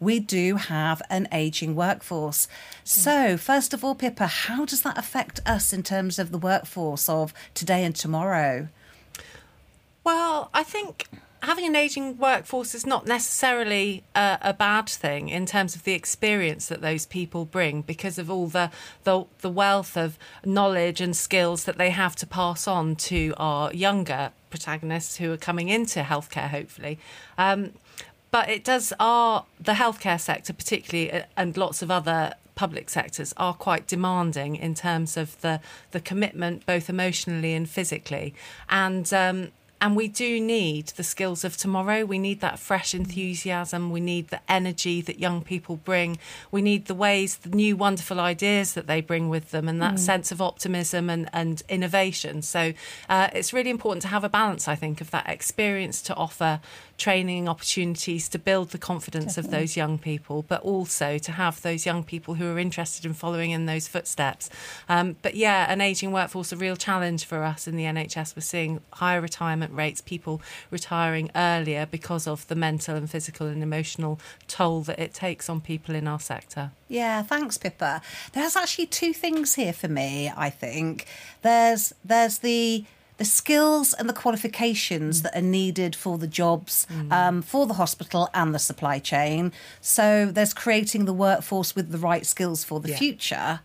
we do have an ageing workforce. So, first of all, Pippa, how does that affect us in terms of the workforce of today and tomorrow? Well, I think having an aging workforce is not necessarily a, a bad thing in terms of the experience that those people bring because of all the, the the wealth of knowledge and skills that they have to pass on to our younger protagonists who are coming into healthcare hopefully um, but it does our the healthcare sector particularly uh, and lots of other public sectors are quite demanding in terms of the the commitment both emotionally and physically and um, and we do need the skills of tomorrow. We need that fresh enthusiasm. We need the energy that young people bring. We need the ways, the new wonderful ideas that they bring with them, and that sense of optimism and, and innovation. So uh, it's really important to have a balance, I think, of that experience to offer training opportunities to build the confidence of those young people, but also to have those young people who are interested in following in those footsteps. Um, but yeah, an ageing workforce a real challenge for us in the NHS. We're seeing higher retirement rates, people retiring earlier because of the mental and physical and emotional toll that it takes on people in our sector. Yeah, thanks, Pippa. There's actually two things here for me. I think there's there's the the skills and the qualifications mm. that are needed for the jobs mm. um, for the hospital and the supply chain. So there's creating the workforce with the right skills for the Yeah. future.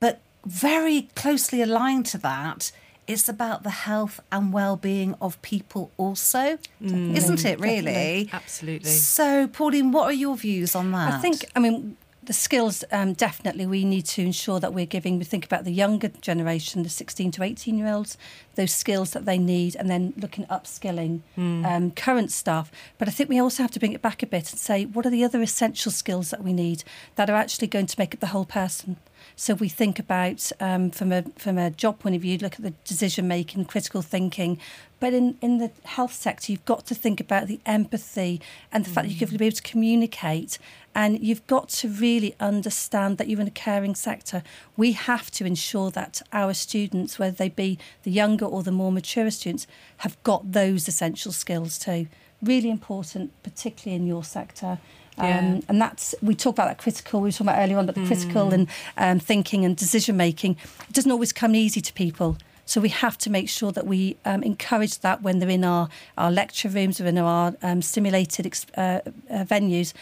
But very closely aligned to that, it's about the health and well-being of people also, mm. isn't it? Really, Absolutely. So, Pauline, what are your views on that? I think, I mean, the skills um, definitely we need to ensure that we're giving. We think about the younger generation, the 16 to 18 year olds, those skills that they need, and then looking at upskilling um, current staff. But I think we also have to bring it back a bit and say, what are the other essential skills that we need that are actually going to make up the whole person? So we think about um, from a from a job point of view, look at the decision making, critical thinking. But in, in the health sector, you've got to think about the empathy and the fact that you've got to be able to communicate. And you've got to really understand that you're in a caring sector. We have to ensure that our students, whether they be the younger or the more mature students, have got those essential skills too. Really important, particularly in your sector. Yeah. Um, and that's we talked about that critical. We were talking about earlier on about the critical and um, thinking and decision making. It doesn't always come easy to people. So we have to make sure that we um, encourage that when they're in our, our lecture rooms or in our um, simulated uh, uh, venues,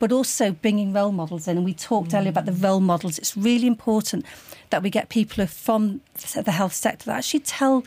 but also bringing role models in. And we talked earlier about the mm. role models. It's really important that we get people from the health sector that actually tell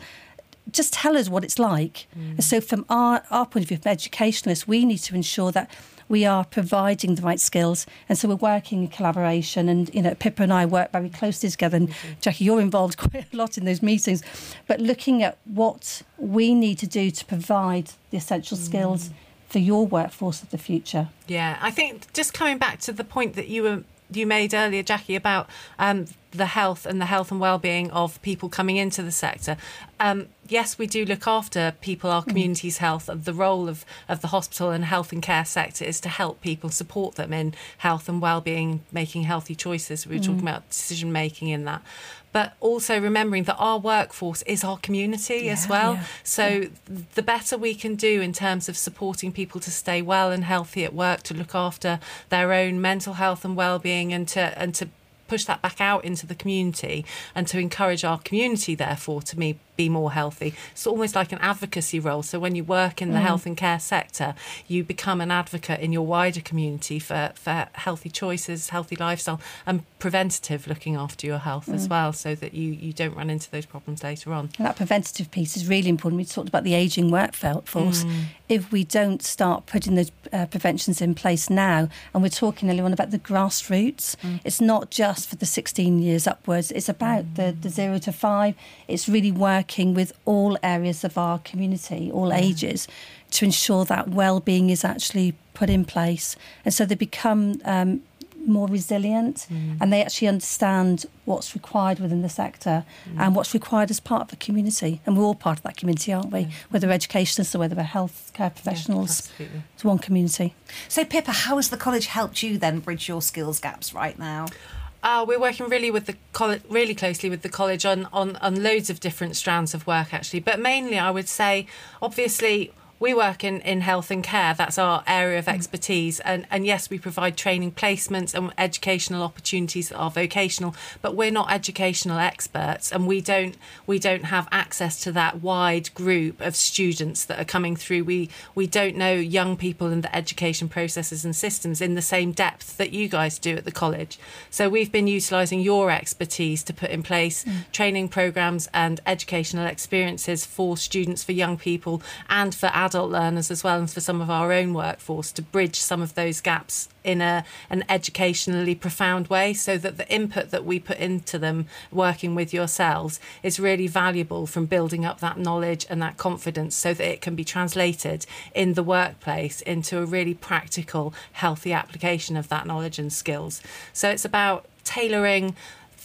just tell us what it's like. And so, from our, our point of view, from educationalists, we need to ensure that we are providing the right skills. And so, we're working in collaboration. And, you know, Pippa and I work very closely together. And, mm-hmm. Jackie, you're involved quite a lot in those meetings. But looking at what we need to do to provide the essential skills mm. For your workforce of the future. Yeah, I think just coming back to the point that you were you made earlier, Jackie, about um, the health and the health and well-being of people coming into the sector. Um, yes, we do look after people, our community's health. The role of, of the hospital and health and care sector is to help people, support them in health and well-being, making healthy choices. We were talking about decision making in that. But also remembering that our workforce is our community as well. yeah, So the better we can do in terms of supporting people to stay well and healthy at work, to look after their own mental health and well-being, and to and to push that back out into the community and to encourage our community therefore to me be more healthy. It's almost like an advocacy role. So when you work in the Mm. health and care sector, you become an advocate in your wider community for, for healthy choices, healthy lifestyle, and preventative looking after your health Mm. as well, so that you, you don't run into those problems later on. And that preventative piece is really important. We talked about the ageing workforce. If we don't start putting those uh, preventions in place now, and we're talking earlier on about the grassroots, it's not just for the 16 years upwards, it's about the, the zero to five. It's really working with all areas of our community, all ages, to ensure that well-being is actually put in place. And so they become um, more resilient and they actually understand what's required within the sector and what's required as part of the community. And we're all part of that community, aren't we? Whether we're educationists or whether we're healthcare professionals. absolutely. it's one community. So, Pippa, how has the college helped you then bridge your skills gaps right now? Uh, we're working really with the really closely with the college on, on on loads of different strands of work actually, but mainly I would say, obviously. We work in, in health and care. That's our area of mm. expertise. And, and yes, we provide training placements and educational opportunities that are vocational, but we're not educational experts and we don't we don't have access to that wide group of students that are coming through. We we don't know young people and the education processes and systems in the same depth that you guys do at the college. So we've been utilising your expertise to put in place mm. training programs and educational experiences for students, for young people, and for adult learners as well, and for some of our own workforce to bridge some of those gaps in a an educationally profound way, so that the input that we put into them working with yourselves is really valuable from building up that knowledge and that confidence, so that it can be translated in the workplace into a really practical, healthy application of that knowledge and skills. So it's about tailoring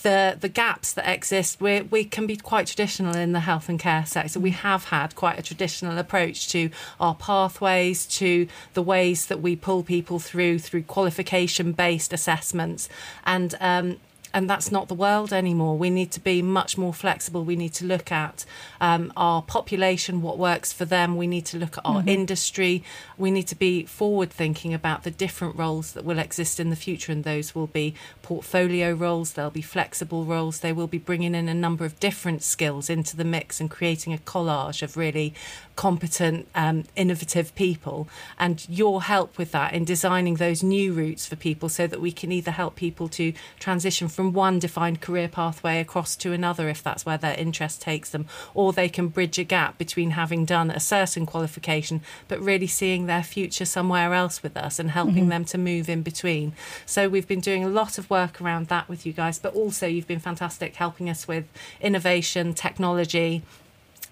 the the gaps that exist we we can be quite traditional in the health and care sector. We have had quite a traditional approach to our pathways to the ways that we pull people through through qualification based assessments. And um and that's not the world anymore. We need to be much more flexible. We need to look at um, our population, what works for them. We need to look at our industry. We need to be forward thinking about the different roles that will exist in the future. And those will be portfolio roles, they'll be flexible roles. They will be bringing in a number of different skills into the mix and creating a collage of really competent, um, innovative people. And your help with that in designing those new routes for people so that we can either help people to transition from one defined career pathway across to another if that's where their interest takes them, or they can bridge a gap between having done a certain qualification but really seeing their future somewhere else with us and helping mm-hmm. them to move in between. So we've been doing a lot of work around that with you guys, but also you've been fantastic helping us with innovation, technology,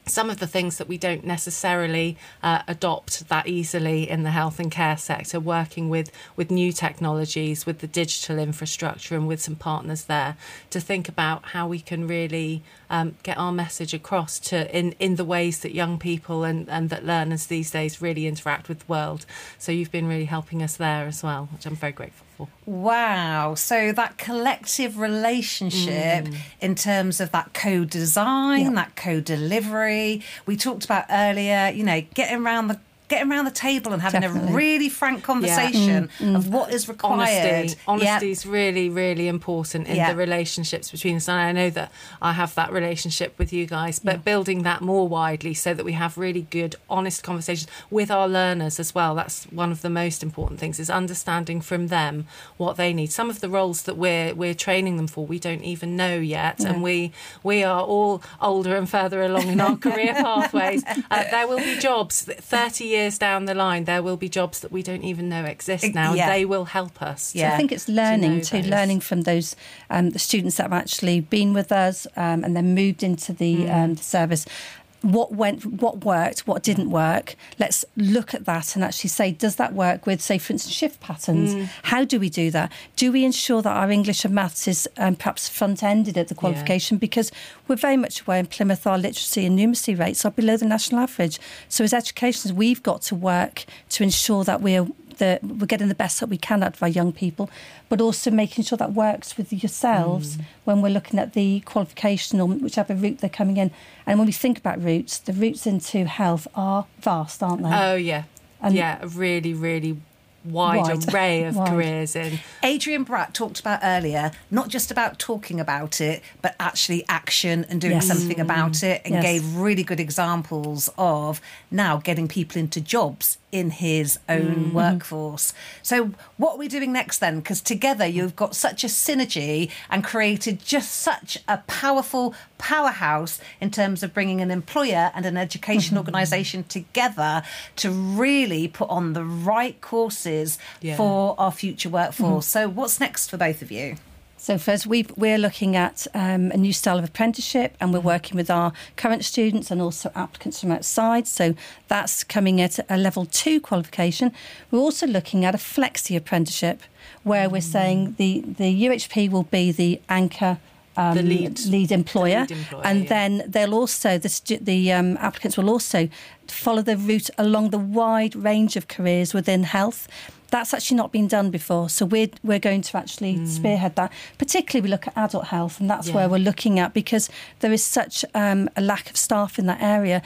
some of the things that we don't necessarily uh, adopt that easily in the health and care sector, working with, with new technologies, with the digital infrastructure, and with some partners there to think about how we can really um, get our message across to in, in the ways that young people and, and that learners these days really interact with the world. So you've been really helping us there as well, which I'm very grateful Wow. So that collective relationship mm. in terms of that co-design, Yeah. that co-delivery. We talked about earlier, you know, getting around the getting around the table and having Definitely. a really frank conversation of what is required. Honesty, honesty Yeah. is really, really important in Yeah. the relationships between us. And I know that I have that relationship with you guys, but building that more widely so that we have really good, honest conversations with our learners as well. That's one of the most important things is understanding from them what they need. Some of the roles that we're we're training them for, we don't even know yet, and we we are all older and further along in our career pathways. Uh, there will be jobs thirty years down the line. There will be jobs that we don't even know exist now. Yeah. and They will help us. to- Yeah. I think it's learning know too, learning from those um, the students that have actually been with us um, and then moved into the, um, the service. What went, what worked, what didn't work. Let's look at that and actually say, does that work with, say, for instance, shift patterns? How do we do that? Do we ensure that our English and maths is um, perhaps front ended at the qualification? Because we're very much aware in Plymouth our literacy and numeracy rates are below the national average. So as educationists, we've got to work to ensure that we're the, we're getting the best that we can out of our young people, but also making sure that works with yourselves mm. when we're looking at the qualification or whichever route they're coming in. And when we think about routes, the routes into health are vast, aren't they? Oh yeah, And- yeah, really, really wide, Wide. array of Wide. careers in. Adrian Bratt talked about earlier, not just about talking about it, but actually action and doing Yes. something about mm. it, and Yes. gave really good examples of now getting people into jobs in his own mm-hmm. workforce. So, what are we doing next then? Because together you've got such a synergy and created just such a powerful powerhouse in terms of bringing an employer and an education mm-hmm. organisation together to really put on the right courses Yeah. for our future workforce. Mm-hmm. So, what's next for both of you? So first, we we're looking at um, a new style of apprenticeship, and we're working with our current students and also applicants from outside. So that's coming at a level two qualification. We're also looking at a flexi apprenticeship, where we're saying the the UHP will be the anchor. Um, The lead- lead employer, the lead employer, and yeah. then they'll also the the um, applicants will also follow the route along the wide range of careers within health. That's actually not been done before, so we're we're going to actually spearhead that. Particularly, we look at adult health, and that's Yeah. where we're looking at because there is such um, a lack of staff in that area.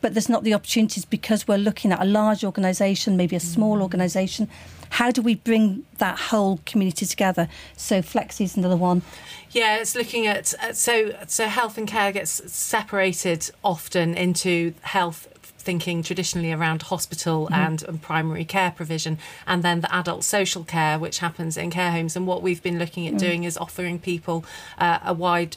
But there's not the opportunities because we're looking at a large organisation, maybe a small organisation. How do we bring that whole community together? So Flexi is another one. Yeah, it's looking at so so health and care gets separated often into health thinking traditionally around hospital and, and primary care provision and then the adult social care which happens in care homes. And what we've been looking at doing is offering people uh, a wide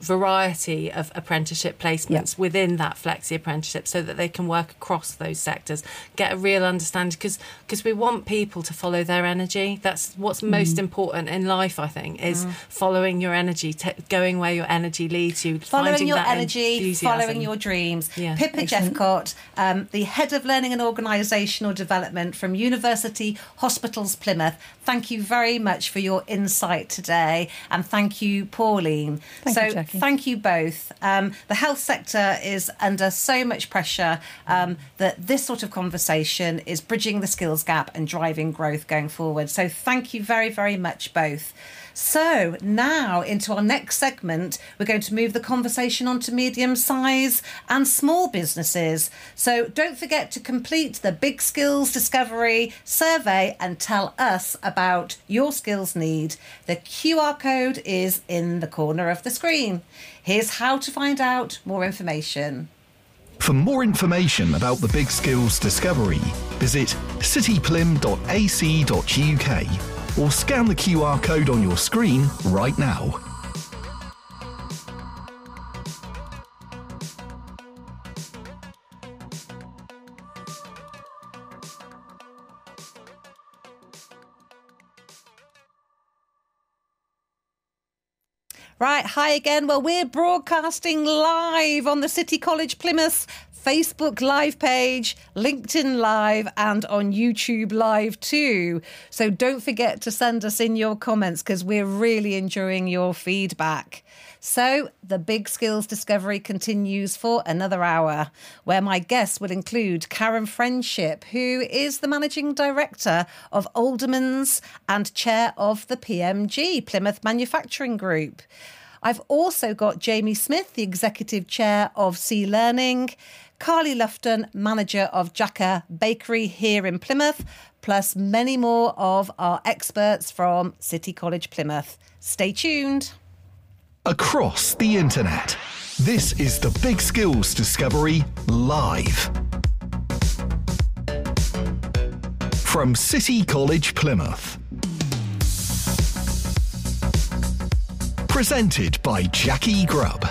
variety of apprenticeship placements within that flexi apprenticeship so that they can work across those sectors get a real understanding because because we want people to follow their energy that's what's most important in life i think is following your energy t- going where your energy leads you Following your energy, enthusiasm. following your dreams. Yeah. Pippa Excellent. Jeffcott, um, the head of learning and organisational development from University Hospitals Plymouth. Thank you very much for your insight today, and thank you, Pauline. Thank so you, Thank you both. Um, the health sector is under so much pressure um, that this sort of conversation is bridging the skills gap and driving growth going forward. So thank you very, very much both. So now into our next segment, we're going to move the conversation on to medium size and small businesses. So don't forget to complete the Big Skills Discovery survey and tell us about your skills need. The QR code is in the corner of the screen. Here's how to find out more information. For more information about the Big Skills Discovery, visit cityplym.ac.uk or scan the QR code on your screen right now. Right, hi again. Well, we're broadcasting live on the City College Plymouth Facebook Live page, LinkedIn Live, and on YouTube Live too. So don't forget to send us in your comments because we're really enjoying your feedback. So the Big Skills Discovery continues for another hour, where my guests will include Karen Friendship, who is the Managing Director of Aldermans and Chair of the PMG, Plymouth Manufacturing Group. I've also got Jamie Smith, the Executive Chair of C Learning, Carly Lufton, Manager of Jacka Bakery here in Plymouth, plus many more of our experts from City College Plymouth. Stay tuned. Across the internet. This is the Big Skills Discovery live. From City College Plymouth. Presented by Jackie Grubb.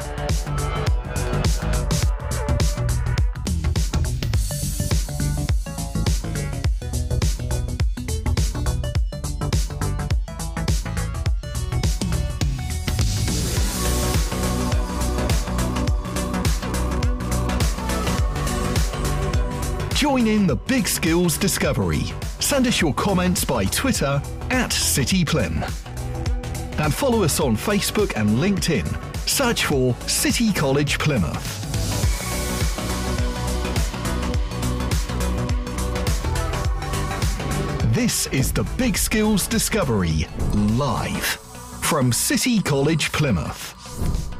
Join in the Big Skills Discovery. Send us your comments by Twitter at CityPlym. And follow us on Facebook and LinkedIn. Search for City College Plymouth. This is the Big Skills Discovery live from City College Plymouth.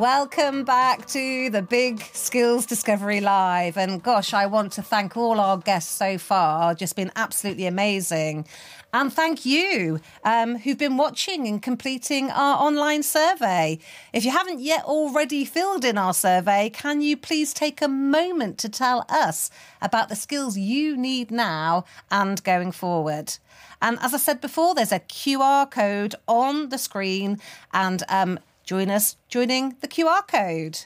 Welcome back to the Big Skills Discovery Live. And gosh, I want to thank all our guests so far. Just been absolutely amazing. And thank you um, who've been watching and completing our online survey. If you haven't yet already filled in our survey, can you please take a moment to tell us about the skills you need now and going forward? And as I said before, there's a QR code on the screen, and um, join us joining the QR code.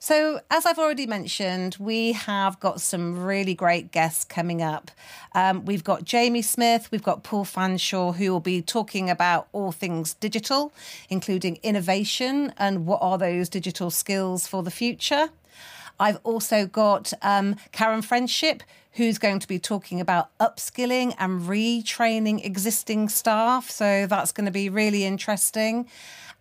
So, as I've already mentioned, we have got some really great guests coming up. Um, we've got Jamie Smith, we've got Paul Fanshawe, who will be talking about all things digital, including innovation and what are those digital skills for the future. I've also got um, Karen Friendship, who's going to be talking about upskilling and retraining existing staff. So that's going to be really interesting.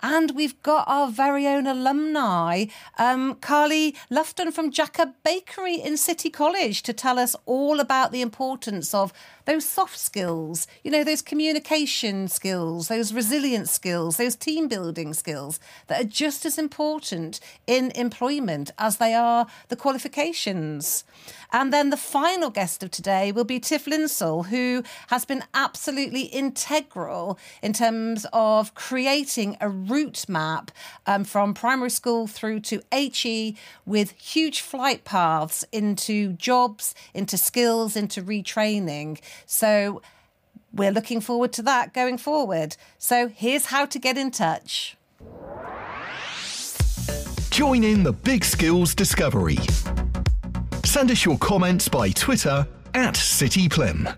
And we've got our very own alumni, um, Carly Lufton from Jacka Bakery in City College, to tell us all about the importance of those soft skills, you know, those communication skills, those resilience skills, those team building skills that are just as important in employment as they are the qualifications. And then the final guest of today will be Tiff Linsell, who has been absolutely integral in terms of creating a route map um, from primary school through to HE with huge flight paths into jobs, into skills, into retraining. So we're looking forward to that going forward. So here's how to get in touch. Join in the Big Skills Discovery. Send us your comments by Twitter at CityPlym.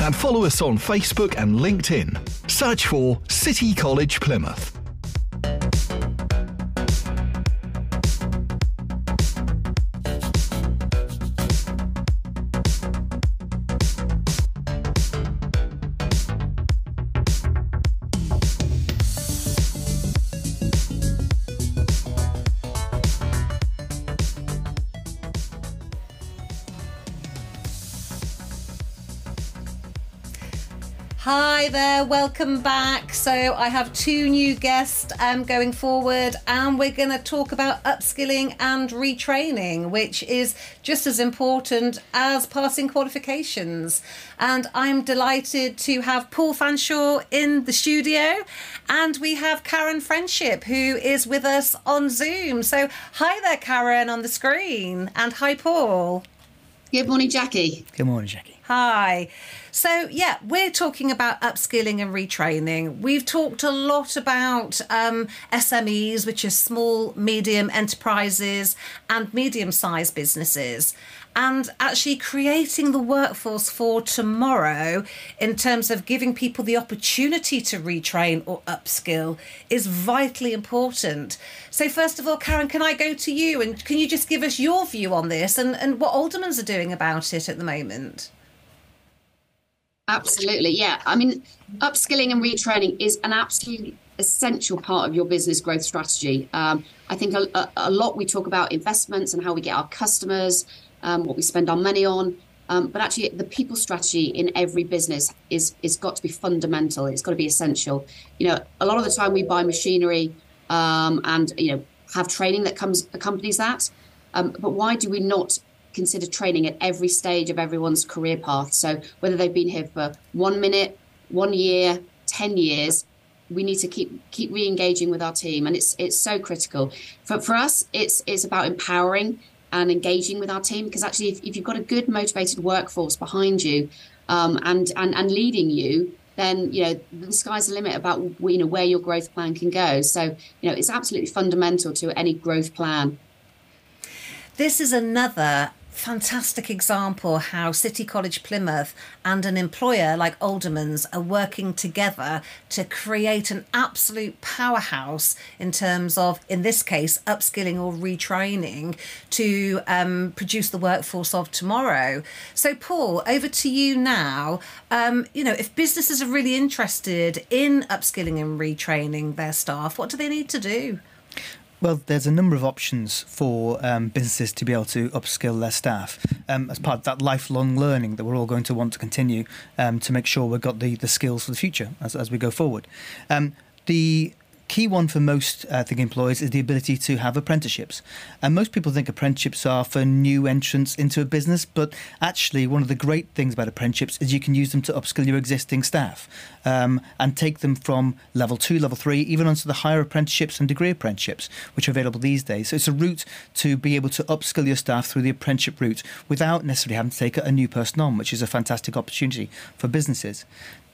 And follow us on Facebook and LinkedIn. Search for City College Plymouth. There, welcome back. So, I have two new guests um, going forward, and we're going to talk about upskilling and retraining, which is just as important as passing qualifications. And I'm delighted to have Paul Fanshawe in the studio, and we have Karen Friendship, who is with us on Zoom. So, hi there, Karen, on the screen, and hi, Paul. Good morning, Jackie. Good morning, Jackie. Hi. So, yeah, we're talking about upskilling and retraining. We've talked a lot about um, SMEs, which are small, medium enterprises and medium sized businesses, and actually creating the workforce for tomorrow in terms of giving people the opportunity to retrain or upskill is vitally important. So, first of all, Karen, can I go to you and can you just give us your view on this and, and what Aldermans are doing about it at the moment? Absolutely, yeah. I mean, upskilling and retraining is an absolutely essential part of your business growth strategy. Um, I think a, a, lot we talk about investments and how we get our customers, um, what we spend our money on, um, but actually the people strategy in every business is is got to be fundamental. It's got to be essential. You know, a lot of the time we buy machinery um, and you know have training that comes accompanies that, um, but why do we not consider training at every stage of everyone's career path. So whether they've been here for one minute, one year, ten years, we need to keep keep re-engaging with our team, and it's it's so critical. For for us, it's it's about empowering and engaging with our team because actually, if, if you've got a good motivated workforce behind you, um, and and and leading you, then you know the sky's the limit about you know where your growth plan can go. So you know it's absolutely fundamental to any growth plan. This is another fantastic example how City College Plymouth and an employer like Aldermans are working together to create an absolute powerhouse in terms of, in this case, upskilling or retraining to um, produce the workforce of tomorrow. So, Paul, over to you now. Um, you know, if businesses are really interested in upskilling and retraining their staff, what do they need to do? Well, there's a number of options for um, businesses to be able to upskill their staff um, as part of that lifelong learning that we're all going to want to continue um, to make sure we've got the, the skills for the future as, as we go forward. Um, the key one for most uh, I think employers is the ability to have apprenticeships. And most people think apprenticeships are for new entrants into a business, but actually one of the great things about apprenticeships is you can use them to upskill your existing staff um, and take them from level two, level three, even onto the higher apprenticeships and degree apprenticeships, which are available these days. So it's a route to be able to upskill your staff through the apprenticeship route without necessarily having to take a new person on, which is a fantastic opportunity for businesses.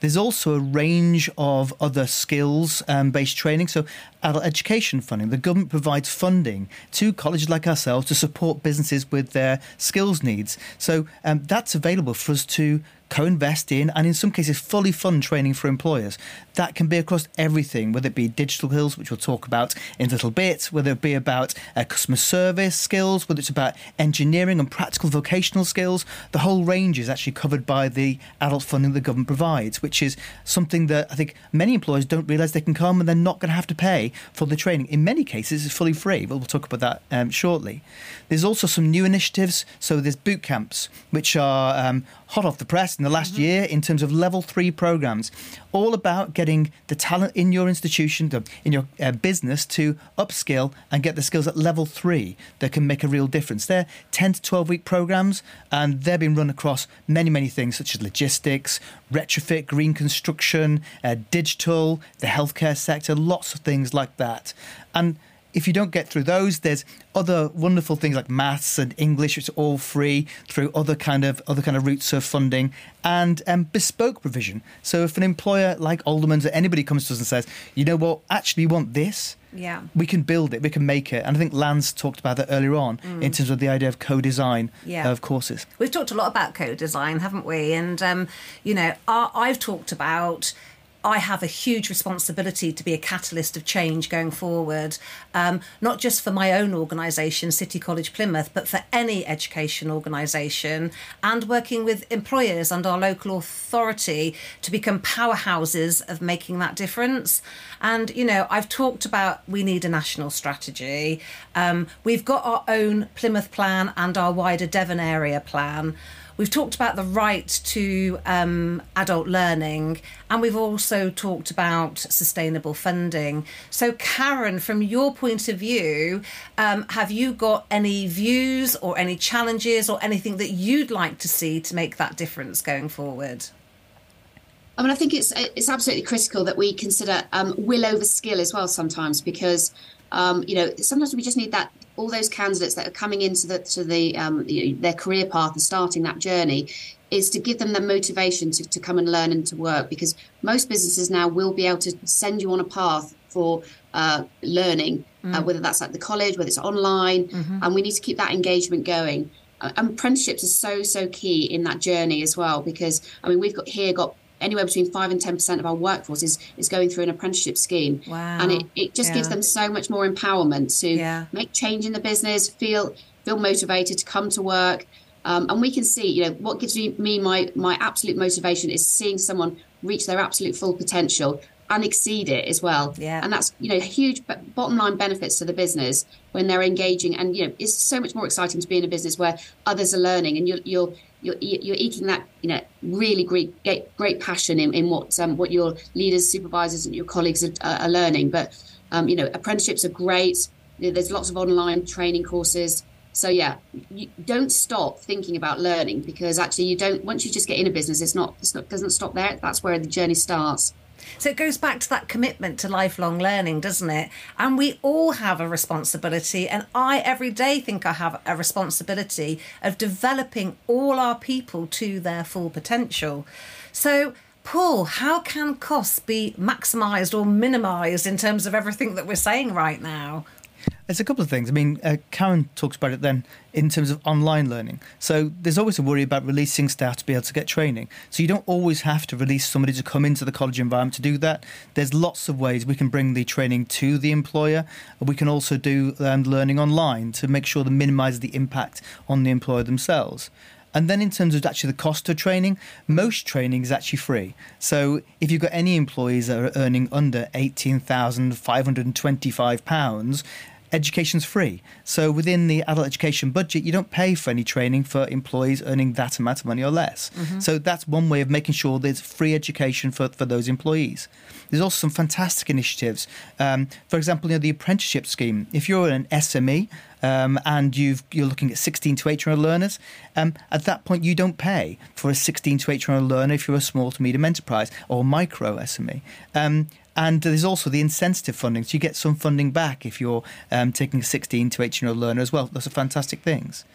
There's also a range of other skills um, based training. So, adult education funding. The government provides funding to colleges like ourselves to support businesses with their skills needs. So, um, that's available for us to co-invest in and in some cases fully fund training for employers. That can be across everything, whether it be digital skills, which we'll talk about in a little bit, whether it be about uh, customer service skills, whether it's about engineering and practical vocational skills. The whole range is actually covered by the adult funding the government provides, which is something that I think many employers don't realise they can come and they're not going to have to pay for the training. In many cases, it's fully free, but we'll talk about that um, shortly. There's also some new initiatives. So there's boot camps, which are um, hot off the press in the last mm-hmm. year in terms of level three programs, all about getting the talent in your institution, in your uh, business to upskill and get the skills at level three that can make a real difference. They're 10 to 12 week programs and they're being run across many, many things such as logistics, retrofit, green construction, uh, digital, the healthcare sector, lots of things like that. And if you don't get through those, there's other wonderful things like maths and English, which are all free through other kind of other kind of routes of funding and um, bespoke provision. So if an employer like Alderman's or anybody comes to us and says, you know what, actually we want this, yeah, we can build it, we can make it. And I think Lance talked about that earlier on mm. in terms of the idea of co-design yeah. of courses. We've talked a lot about co-design, haven't we? And um, you know, I've talked about I have a huge responsibility to be a catalyst of change going forward, um, not just for my own organisation, City College Plymouth, but for any education organisation, and working with employers and our local authority to become powerhouses of making that difference. And, you know, I've talked about we need a national strategy. Um, we've got our own Plymouth plan and our wider Devon area plan. We've talked about the right to um, adult learning, and we've also talked about sustainable funding. So, Karen, from your point of view, um, have you got any views or any challenges or anything that you'd like to see to make that difference going forward? I mean, I think it's it's absolutely critical that we consider um, will over skill as well sometimes because um, you know sometimes we just need that all those candidates that are coming into the to the um, their career path and starting that journey is to give them the motivation to, to come and learn and to work because most businesses now will be able to send you on a path for uh, learning, uh, mm. uh, whether that's at the college, whether it's online, mm-hmm. and we need to keep that engagement going. Uh, apprenticeships are so so key in that journey as well because I mean we've got here got anywhere between five and ten percent of our workforce is is going through an apprenticeship scheme. Wow. And it, it just yeah. gives them so much more empowerment to yeah. make change in the business, feel feel motivated to come to work. Um, and we can see, you know, what gives me, me my my absolute motivation is seeing someone reach their absolute full potential and exceed it as well. Yeah. And that's you know huge bottom line benefits to the business when they're engaging. And you know, it's so much more exciting to be in a business where others are learning and you're you're you're, you're eking that you know really great great passion in, in what um, what your leaders, supervisors, and your colleagues are, are learning. But um, you know, apprenticeships are great. There's lots of online training courses. So yeah, you don't stop thinking about learning because actually you don't. Once you just get in a business, it's not. It's not doesn't stop there. That's where the journey starts. So it goes back to that commitment to lifelong learning, doesn't it? And we all have a responsibility. And I every day think I have a responsibility of developing all our people to their full potential. So, Paul, how can costs be maximised or minimised in terms of everything that we're saying right now? There's a couple of things. I mean, uh, Karen talks about it then in terms of online learning. So there's always a worry about releasing staff to be able to get training. So you don't always have to release somebody to come into the college environment to do that. There's lots of ways we can bring the training to the employer. We can also do um, learning online to make sure to minimise the impact on the employer themselves. And then in terms of actually the cost of training, most training is actually free. So if you've got any employees that are earning under £18,525, education's free. So within the adult education budget, you don't pay for any training for employees earning that amount of money or less. Mm-hmm. So that's one way of making sure there's free education for, for those employees. There's also some fantastic initiatives. Um, for example, you know, the apprenticeship scheme. If you're an SME, um, and you've, you're looking at 16 to 18 year old learners, um, at that point you don't pay for a 16 to 18 year old learner if you're a small to medium enterprise or micro SME. And there's also the incentive funding. So you get some funding back if you're um, taking a 16 to 18 year old learner as well. Those are fantastic things.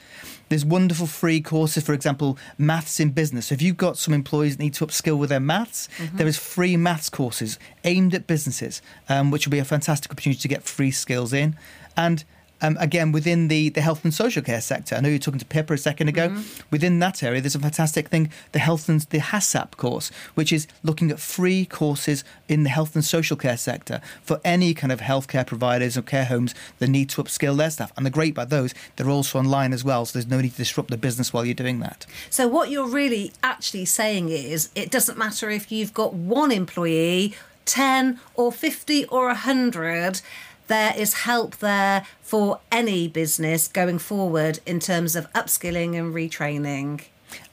There's wonderful free courses, for example, maths in business. So if you've got some employees that need to upskill with their maths, there is free maths courses aimed at businesses, um, which will be a fantastic opportunity to get free skills in. And um, again, within the, the health and social care sector, I know you were talking to Pippa a second ago. Within that area, there's a fantastic thing, the health and the HACCP course, which is looking at free courses in the health and social care sector for any kind of healthcare providers or care homes that need to upskill their staff. And the great about those, they're also online as well, so there's no need to disrupt the business while you're doing that. So, what you're really actually saying is it doesn't matter if you've got one employee, 10 or 50 or 100, there is help there for any business going forward in terms of upskilling and retraining.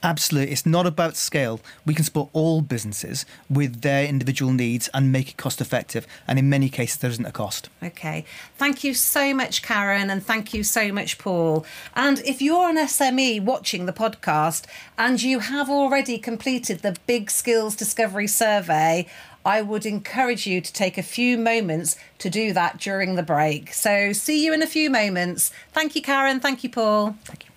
Absolutely. It's not about scale. We can support all businesses with their individual needs and make it cost effective. And in many cases, there isn't a cost. Okay. Thank you so much, Karen, and thank you so much, Paul. And if you're an SME watching the podcast and you have already completed the Big Skills Discovery Survey, I would encourage you to take a few moments to do that during the break. So, see you in a few moments. Thank you, Karen. Thank you, Paul. Thank you.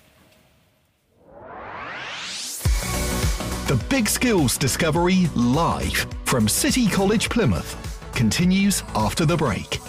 The Big Skills Discovery live from City College Plymouth continues after the break.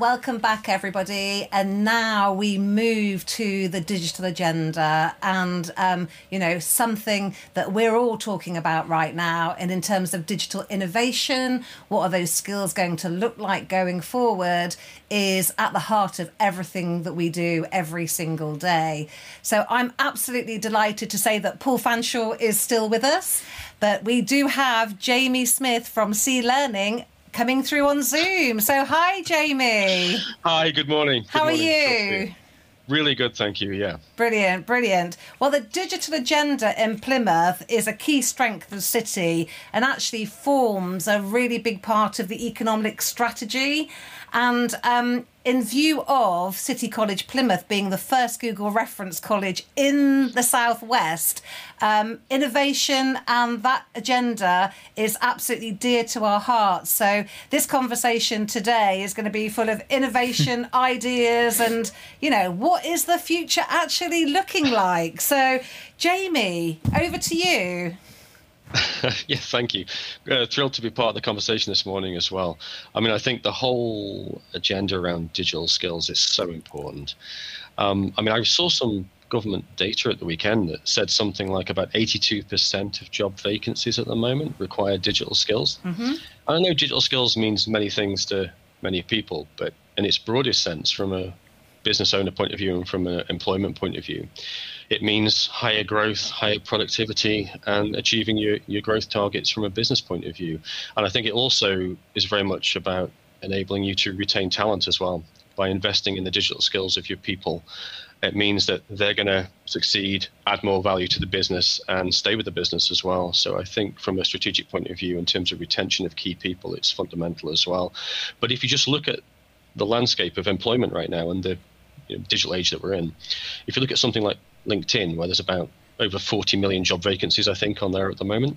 Welcome back, everybody. And now we move to the digital agenda and, um, you know, something that we're all talking about right now. And in terms of digital innovation, what are those skills going to look like going forward is at the heart of everything that we do every single day. So I'm absolutely delighted to say that Paul Fanshawe is still with us. But we do have Jamie Smith from C Learning coming through on Zoom. So, hi, Jamie. Hi, good morning. How good morning. are you? Really good, thank you. Yeah. Brilliant, brilliant. Well, the digital agenda in Plymouth is a key strength of the city and actually forms a really big part of the economic strategy. And um, in view of City College Plymouth being the first Google reference college in the Southwest, um, innovation and that agenda is absolutely dear to our hearts. So, this conversation today is going to be full of innovation, ideas, and, you know, what is the future actually looking like? So, Jamie, over to you. yes, thank you. Uh, thrilled to be part of the conversation this morning as well. I mean, I think the whole agenda around digital skills is so important. Um, I mean, I saw some government data at the weekend that said something like about 82% of job vacancies at the moment require digital skills. Mm-hmm. I know digital skills means many things to many people, but in its broadest sense, from a business owner point of view and from an employment point of view, it means higher growth, higher productivity, and achieving your, your growth targets from a business point of view. And I think it also is very much about enabling you to retain talent as well by investing in the digital skills of your people. It means that they're going to succeed, add more value to the business, and stay with the business as well. So I think from a strategic point of view, in terms of retention of key people, it's fundamental as well. But if you just look at the landscape of employment right now and the you know, digital age that we're in, if you look at something like LinkedIn, where there's about over 40 million job vacancies, I think, on there at the moment.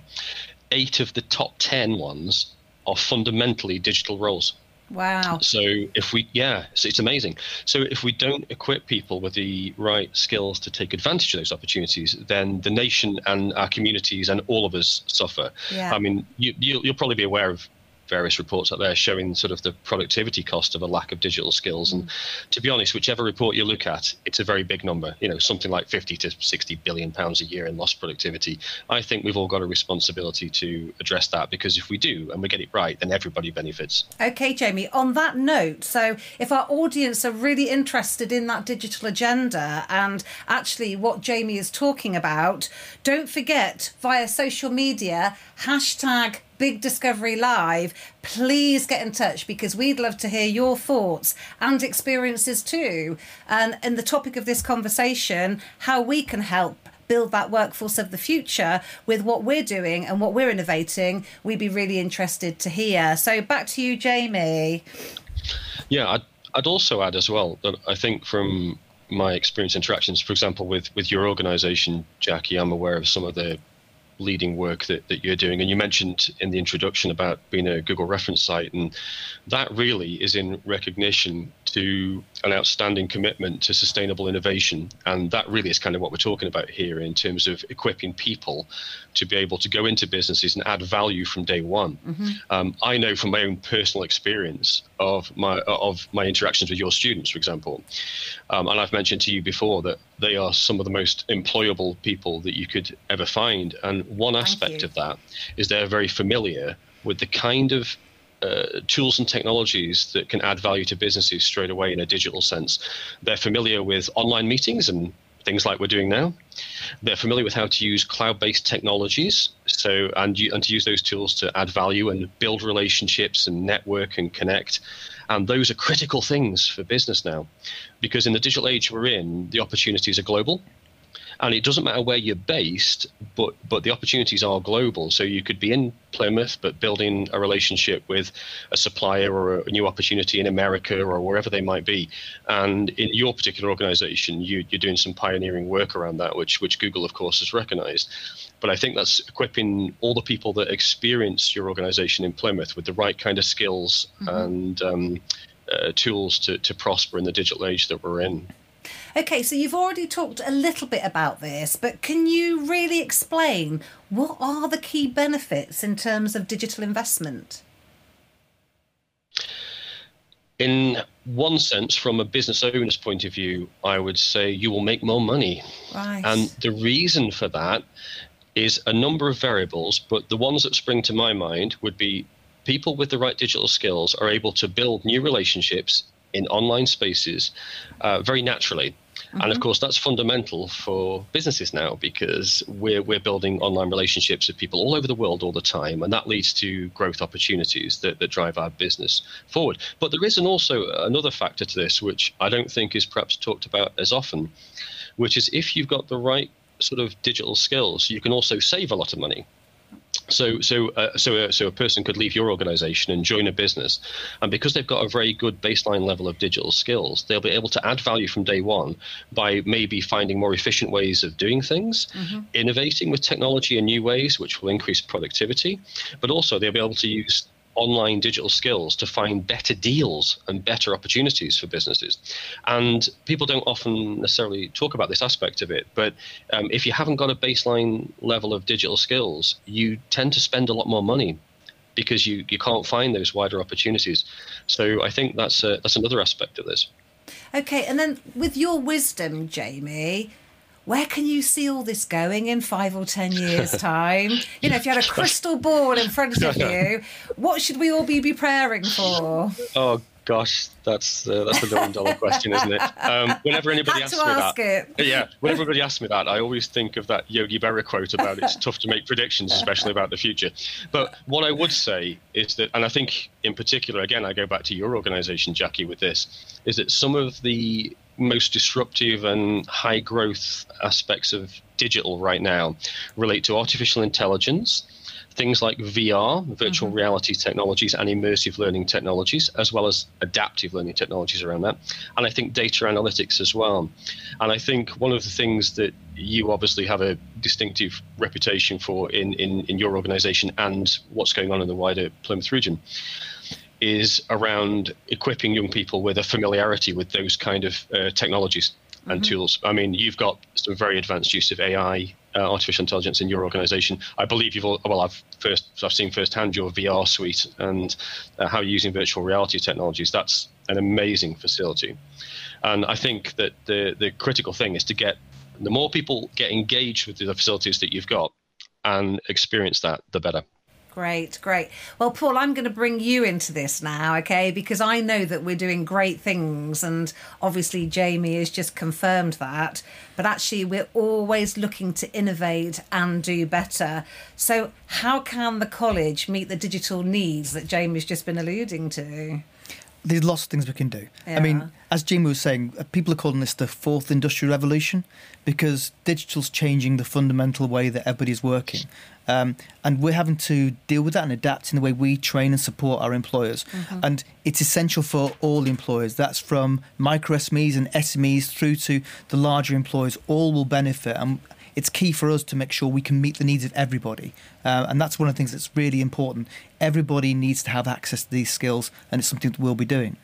Eight of the top 10 ones are fundamentally digital roles. Wow. So if we, yeah, so it's amazing. So if we don't equip people with the right skills to take advantage of those opportunities, then the nation and our communities and all of us suffer. Yeah. I mean, you, you'll, you'll probably be aware of various reports out there showing sort of the productivity cost of a lack of digital skills. And mm. to be honest, whichever report you look at, it's a very big number. You know, something like 50 to 60 billion pounds a year in lost productivity. I think we've all got a responsibility to address that because if we do and we get it right, then everybody benefits. Okay, Jamie, on that note, so if our audience are really interested in that digital agenda and actually what Jamie is talking about, don't forget via social media, hashtag Big Discovery Live, please get in touch because we'd love to hear your thoughts and experiences too. And, and the topic of this conversation, how we can help build that workforce of the future with what we're doing and what we're innovating, we'd be really interested to hear. So back to you, Jamie. Yeah, I'd, I'd also add as well that I think from my experience interactions, for example, with, with your organization, Jackie, I'm aware of some of the leading work that, that you're doing. And you mentioned in the introduction about being a Google reference site, and that really is in recognition to an outstanding commitment to sustainable innovation. And that really is kind of what we're talking about here in terms of equipping people to be able to go into businesses and add value from day one. Mm-hmm. Um, I know from my own personal experience of my of my interactions with your students, for example, um, and I've mentioned to you before that they are some of the most employable people that you could ever find. And one aspect of that is they're very familiar with the kind of uh, tools and technologies that can add value to businesses straight away in a digital sense. They're familiar with online meetings and things like we're doing now. They're familiar with how to use cloud-based technologies, so and and to use those tools to add value and build relationships and network and connect. And those are critical things for business now, because in the digital age we're in, the opportunities are global and it doesn't matter where you're based, but but the opportunities are global. So you could be in Plymouth, but building a relationship with a supplier or a new opportunity in America or wherever they might be. And in your particular organization, you, you're doing some pioneering work around that, which which Google, of course, has recognized. But I think that's equipping all the people that experience your organization in Plymouth with the right kind of skills mm-hmm. and um, uh, tools to, to prosper in the digital age that we're in. Okay, so you've already talked a little bit about this, but can you really explain what are the key benefits in terms of digital investment? in one sense, from a business owner's point of view, I would say you will make more money. Right. And the reason for that is a number of variables, but the ones that spring to my mind would be people with the right digital skills are able to build new relationships in online spaces uh, very naturally. And of mm-hmm. course, that's fundamental for businesses now because we're, we're building online relationships with people all over the world all the time. And that leads to growth opportunities that, that drive our business forward. But there is an also another factor to this, which I don't think is perhaps talked about as often, which is if you've got the right sort of digital skills, you can also save a lot of money. So, so, uh, so, uh, so a person could leave your organization and join a business, and because they've got a very good baseline level of digital skills, they'll be able to add value from day one by maybe finding more efficient ways of doing things, innovating with technology in new ways, which will increase productivity, but also they'll be able to use online digital skills to find better deals and better opportunities for businesses. And people don't often necessarily talk about this aspect of it, but um, if you haven't got a baseline level of digital skills, you tend to spend a lot more money because you, you can't find those wider opportunities. So I think that's a, that's another aspect of this. Okay, and then with your wisdom, Jamie, where can you see all this going in five or ten years' time? You know, if you had a crystal ball in front of you, what should we all be preparing for? Oh gosh, that's uh, that's a million dollar question, isn't it? Um, whenever anybody asks to me ask that, it. yeah, whenever everybody asks me that, I always think of that Yogi Berra quote about it's tough to make predictions, especially about the future. But what I would say is that, and I think in particular, again, I go back to your organisation, Jackie, with this, is that some of the most disruptive and high growth aspects of digital right now relate to artificial intelligence, things like VR, virtual mm-hmm. reality technologies, and immersive learning technologies, as well as adaptive learning technologies around that. And I think data analytics as well. And I think one of the things that you obviously have a distinctive reputation for in, in, in your organization and what's going on in the wider Plymouth region is around equipping young people with a familiarity with those kind of uh, technologies and tools. I mean, you've got some very advanced use of AI, uh, artificial intelligence, in your organisation. I believe you've all, well, I've first I've seen firsthand your VR suite and uh, how you're using virtual reality technologies. That's an amazing facility, and I think that the the critical thing is to get the more people get engaged with the facilities that you've got and experience that, the better. Great, great. Well, Paul, I'm going to bring you into this now, okay? Because I know that we're doing great things, and obviously Jamie has just confirmed that. But actually, we're always looking to innovate and do better. So, how can the college meet the digital needs that Jamie's just been alluding to? There's lots of things we can do. I mean, as Jim was saying, uh, people are calling this the fourth industrial revolution because digital's changing the fundamental way that everybody's working. Um, and we're having to deal with that and adapt in the way we train and support our employers. And it's essential for all employers. That's from micro SMEs and SMEs through to the larger employers. All will benefit. And it's key for us to make sure we can meet the needs of everybody. Uh, and that's one of the things that's really important. Everybody needs to have access to these skills, and it's something that we'll be doing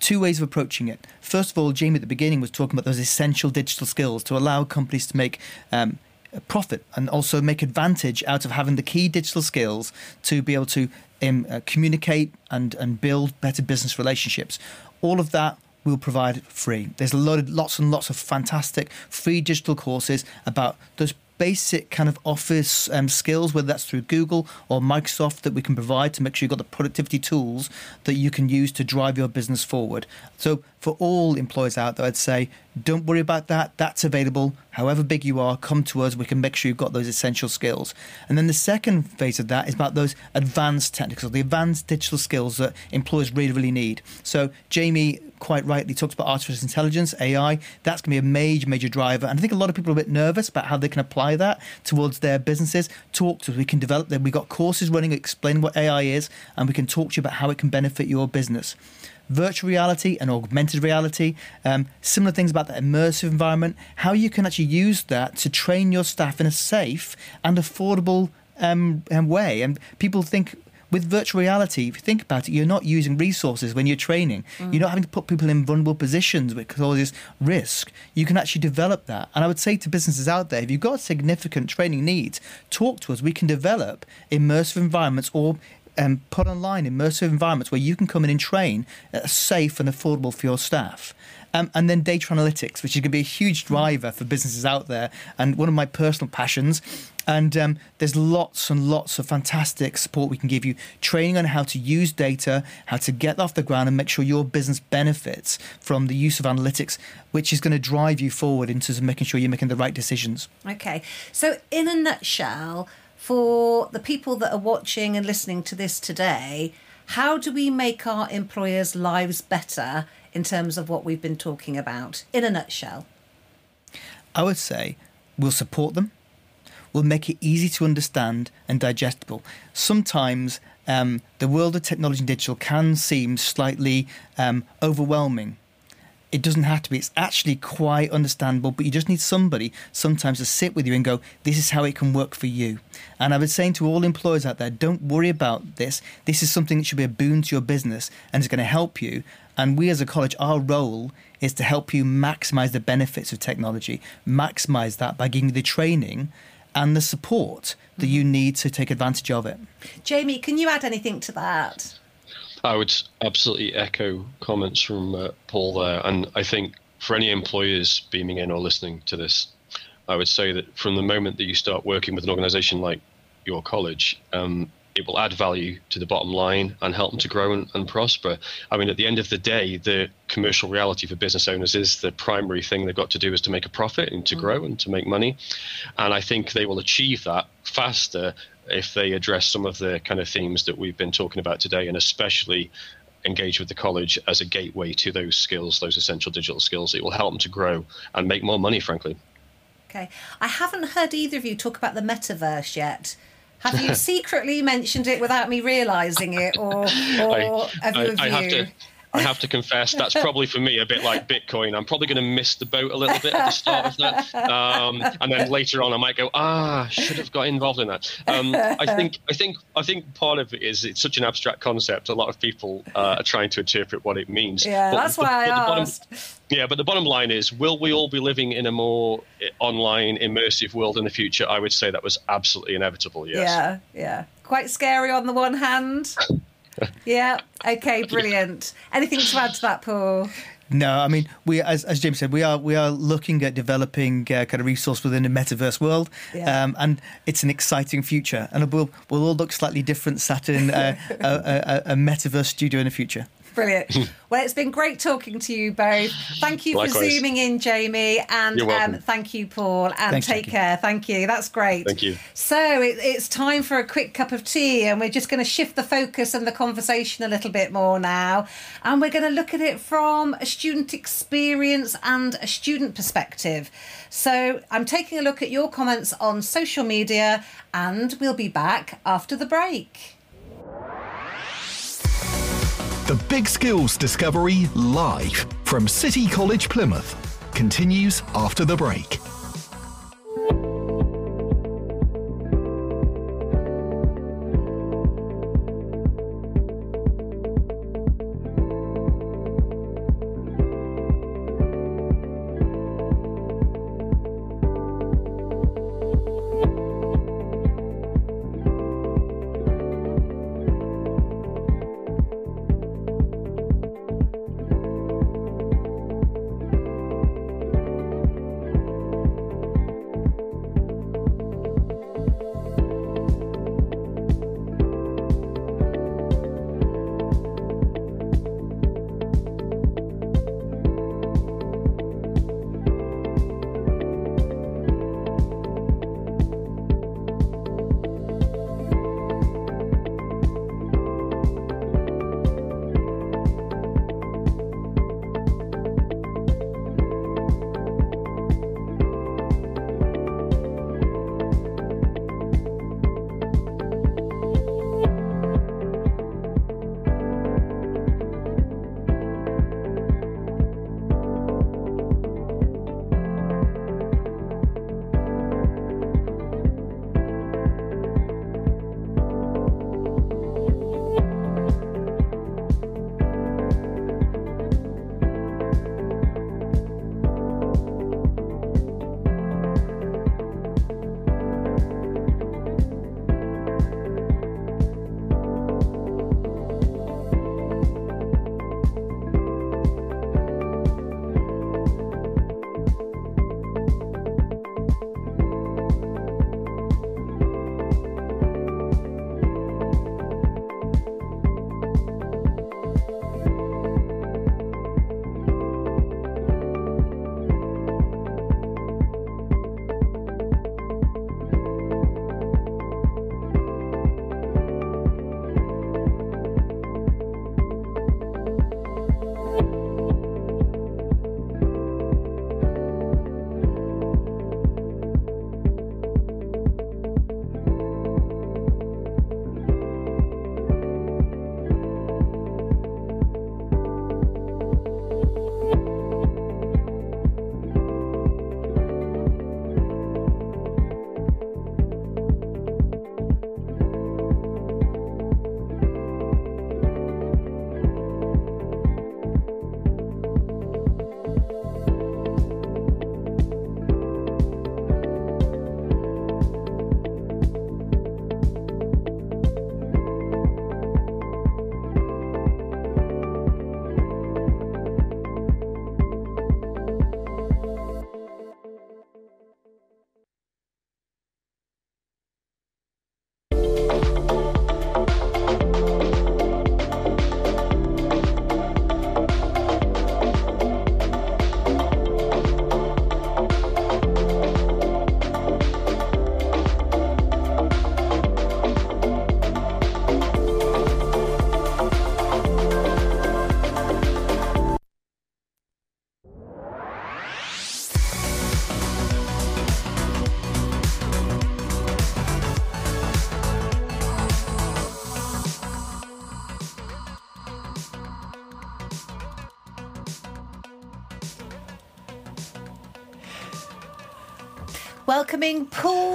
two ways of approaching it. First of all, Jamie at the beginning was talking about those essential digital skills to allow companies to make um, a profit and also make advantage out of having the key digital skills to be able to um, uh, communicate and, and build better business relationships. All of that we'll provide free. There's of, lots and lots of fantastic free digital courses about those basic kind of office um, skills, whether that's through Google or Microsoft, that we can provide to make sure you've got the productivity tools that you can use to drive your business forward. So, for all employers out there, I'd say don't worry about that. That's available. However big you are, come to us. We can make sure you've got those essential skills. And then the second phase of that is about those advanced technical, the advanced digital skills that employers really, really need. So, Jamie quite rightly talked about artificial intelligence, AI. That's going to be a major, major driver. And I think a lot of people are a bit nervous about how they can apply that towards their businesses. Talk to us. We can develop them. We've got courses running explain what AI is, and we can talk to you about how it can benefit your business. Virtual reality and augmented reality, um, similar things about the immersive environment, how you can actually use that to train your staff in a safe and affordable um, um, way. And people think with virtual reality, if you think about it, you're not using resources when you're training. You're not having to put people in vulnerable positions with causes risk. You can actually develop that. And I would say to businesses out there, if you've got significant training needs, talk to us. We can develop immersive environments or um, put online immersive environments where you can come in and train are safe and affordable for your staff. Um, and then data analytics, which is going to be a huge driver for businesses out there, and one of my personal passions. And um, there's lots and lots of fantastic support we can give you, training on how to use data, how to get off the ground, and make sure your business benefits from the use of analytics, which is going to drive you forward in terms of making sure you're making the right decisions. Okay, so in a nutshell, for the people that are watching and listening to this today, how do we make our employers' lives better in terms of what we've been talking about, in a nutshell? I would say we'll support them. We'll make it easy to understand and digestible. Sometimes um, the world of technology and digital can seem slightly um, overwhelming it doesn't have to be. It's actually quite understandable, but you just need somebody sometimes to sit with you and go, this is how it can work for you. And I've been saying to all employers out there, don't worry about this. This is something that should be a boon to your business and is going to help you. And we as a college, our role is to help you maximize the benefits of technology, maximize that by giving you the training and the support that you need to take advantage of it. Jamie, can you add anything to that? I would absolutely echo comments from uh, Paul there. And I think for any employers beaming in or listening to this, I would say that from the moment that you start working with an organization like your college, um, it will add value to the bottom line and help them to grow and, and, prosper. I mean, at the end of the day, the commercial reality for business owners is the primary thing they've got to do is to make a profit and to mm. grow and to make money. And I think they will achieve that faster if they address some of the kind of themes that we've been talking about today, and especially engage with the college as a gateway to those skills, those essential digital skills. It will help them to grow and make more money, frankly. Okay. I haven't heard either of you talk about the metaverse yet. Have you secretly mentioned it without me realising it, or, or I, have you? I, I have to. I have to confess, that's probably for me a bit like Bitcoin. I'm probably going to miss the boat a little bit at the start of that, um, and then later on, I might go, ah, should have got involved in that. Um, I think, I think, I think part of it is it's such an abstract concept. A lot of people uh, are trying to interpret what it means. Yeah, but, that's why but, I asked. Bottom, yeah, but the bottom line is, will we all be living in a more eh, online, immersive world in the future? I would say that was absolutely inevitable. Yes. Yeah, yeah. Quite scary on the one hand yeah. Okay. Brilliant. Anything to add to that, Paul? No, I mean we, as, as James said, we are we are looking at developing uh, kind of resource within the metaverse world, yeah. um, and it's an exciting future. And we'll we'll all look slightly different sat in uh, a, a, a metaverse studio in the future. Brilliant. well, it's been great talking to you both. Thank you Likewise. for zooming in, Jamie, and um, thank you, Paul. And Thanks, take care. Thank you. That's great. Thank you. So it, it's time for a quick cup of tea, and we're just going to shift the focus and the conversation a little bit more now, and we're going to look at it from a student experience and a student perspective. So I'm taking a look at your comments on social media, and we'll be back after the break. The Big Skills Discovery live from City College Plymouth continues after the break. Welcoming Paul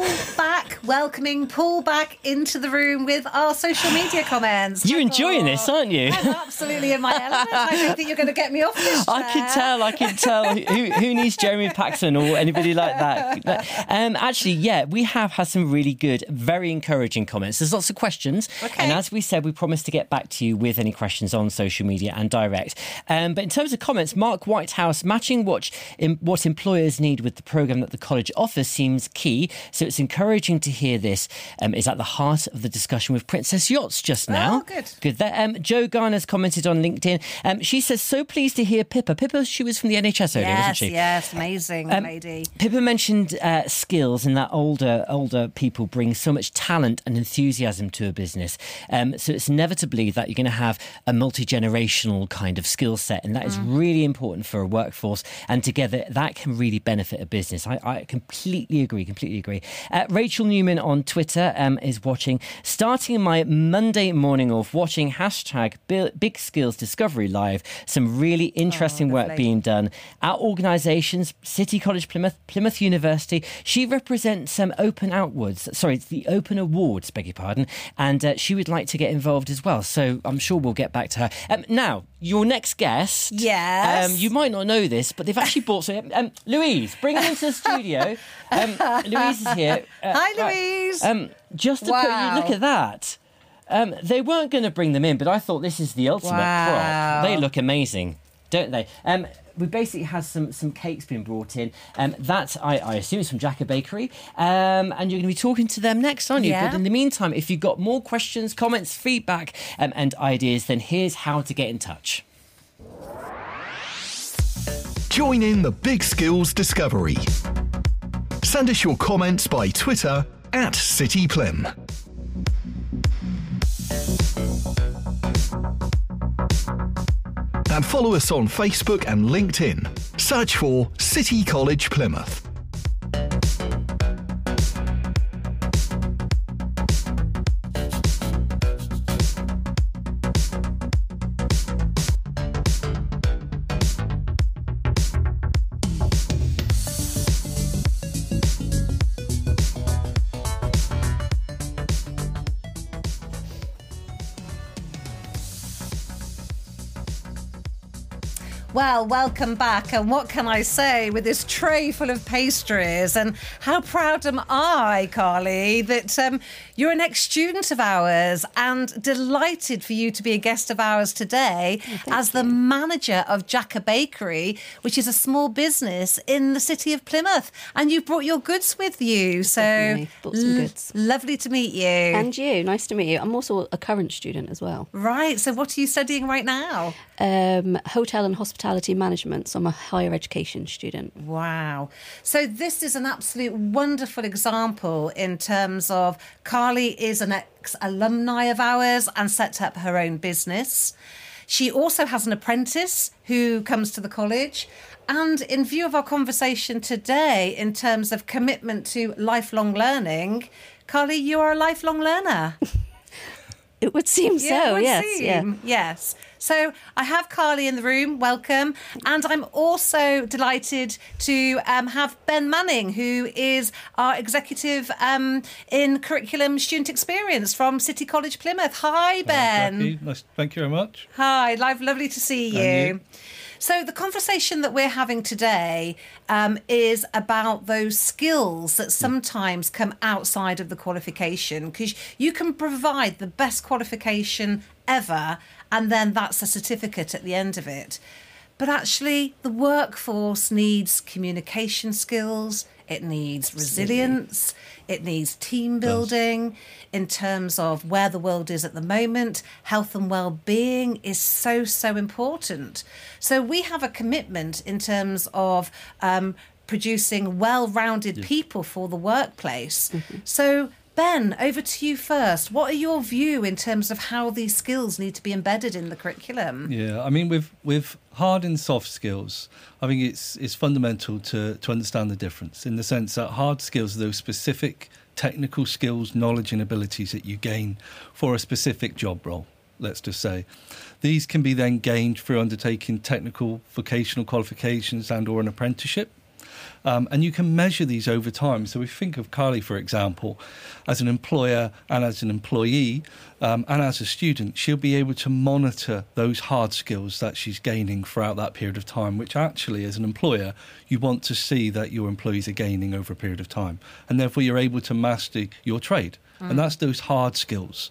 welcoming Paul back into the room with our social media comments. You're enjoying this, aren't you? I'm absolutely in my element. I don't think you're going to get me off this chair. I can tell. I can tell. who, who needs Jeremy Paxton or anybody like that? Um, actually, yeah, we have had some really good, very encouraging comments. There's lots of questions, Okay. and as we said, we promised to get back to you with any questions on social media and direct. Um, but in terms of comments, Mark Whitehouse matching what what employers need with the program that the college offers seems key. So it's encouraging to hear this um, is at the heart of the discussion with Princess Yachts just now. Oh, good. Good. There. Um, Joe Garner's commented on LinkedIn. Um, she says, "So pleased to hear Pippa. Pippa, she was from the NHS earlier, wasn't Yes, she? yes, amazing Um, lady. Pippa mentioned uh, skills and that older older people bring so much talent and enthusiasm to a business. Um, so it's inevitably that you're going to have a multi generational kind of skill set, and that is Mm. really important for a workforce. And together, that can really benefit a business. I, I completely agree. Completely agree. Uh, Rachel Newman on Twitter um, is watching. Starting my Monday morning off, watching hashtag Big Skills Discovery Live. Some really interesting work being done at organisations, City College Plymouth, Plymouth University. She represents um, Open Outwards. Sorry, it's the Open Awards, beg your pardon. And uh, she would like to get involved as well. So I'm sure we'll get back to her. Um, now, your next guest. Yes. Um, you might not know this, but they've actually bought some. Um, Louise, bring her into the studio. Um, Louise is here. Uh, Hi, right. Louise. Um, just to Wow. put you, look at that. Um, they weren't going to bring them in, but I thought this is the ultimate Wow. prop. They look amazing, don't they? Um, we basically have some some cakes being brought in. Um, that I, I assume is from Jacka Bakery, um, and you're going to be talking to them next, aren't you? Yeah. But in the meantime, if you've got more questions, comments, feedback, um, and ideas, then here's how to get in touch. Join in the Big Skills Discovery. Send us your comments by Twitter at CityPlym. And follow us on Facebook and LinkedIn. Search for City College Plymouth. Well, welcome back. And what can I say with this tray full of pastries? And how proud am I, Carly, that um, you're an ex student of ours and delighted for you to be a guest of ours today as the manager of Jacka Bakery, which is a small business in the city of Plymouth. And you've brought your goods with you. So Definitely. Some l- lovely to meet you. And you, nice to meet you. I'm also a current student as well. right. So, what are you studying right now? Um, hotel and hospitality management, so I'm a higher education student. Wow. So this is an absolute wonderful example in terms of Carly is an ex alumni of ours and set up her own business. She also has an apprentice who comes to the college. And in view of our conversation today, in terms of commitment to lifelong learning, Carly, you are a lifelong learner. It would seem Yeah, it so, would yes. Yeah. Yes. So I have Carly in the room. Welcome. And I'm also delighted to um, have Ben Manning, who is our executive um, in curriculum student experience from City College Plymouth. Hi, Ben. Jackie, nice, thank you very much. Hi, live, lovely to see you. So, the conversation that we're having today um, is about those skills that sometimes come outside of the qualification because you can provide the best qualification ever, and then that's a certificate at the end of it. But actually, the workforce needs communication skills, it needs resilience, it needs team building in terms of where the world is at the moment. Health and well-being is so so important. So we have a commitment in terms of um, producing well-rounded people for the workplace. So. Ben, over to you first. What are your view in terms of how these skills need to be embedded in the curriculum? Yeah, I mean, with with hard and soft skills, I think it's it's fundamental to to understand the difference in the sense that hard skills are those specific technical skills, knowledge, and abilities that you gain for a specific job role. Let's just say, these can be then gained through undertaking technical vocational qualifications and or an apprenticeship. Um, and you can measure these over time. So, if you think of Carly, for example, as an employer and as an employee um, and as a student, she'll be able to monitor those hard skills that she's gaining throughout that period of time, which actually, as an employer, you want to see that your employees are gaining over a period of time. And therefore, you're able to master your trade. Mm. And that's those hard skills.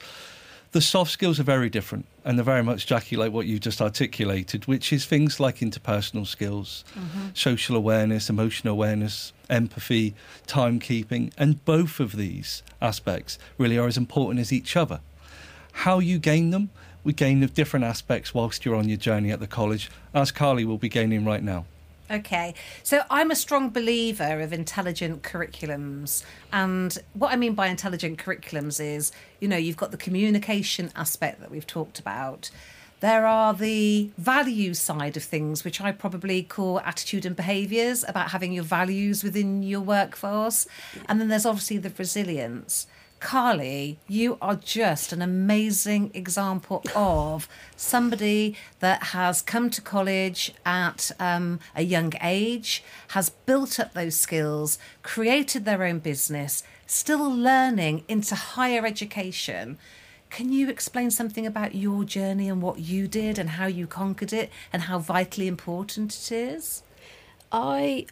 The soft skills are very different, and they're very much, Jackie, like what you just articulated, which is things like interpersonal skills, mm-hmm. social awareness, emotional awareness, empathy, timekeeping, and both of these aspects really are as important as each other. How you gain them, we gain the different aspects whilst you're on your journey at the college, as Carly will be gaining right now. Okay, so I'm a strong believer of intelligent curriculums. And what I mean by intelligent curriculums is, you know, you've got the communication aspect that we've talked about. There are the value side of things, which I probably call attitude and behaviours, about having your values within your workforce. And then there's obviously the resilience. Carly, you are just an amazing example of somebody that has come to college at um, a young age, has built up those skills, created their own business, still learning into higher education. Can you explain something about your journey and what you did and how you conquered it and how vitally important it is? I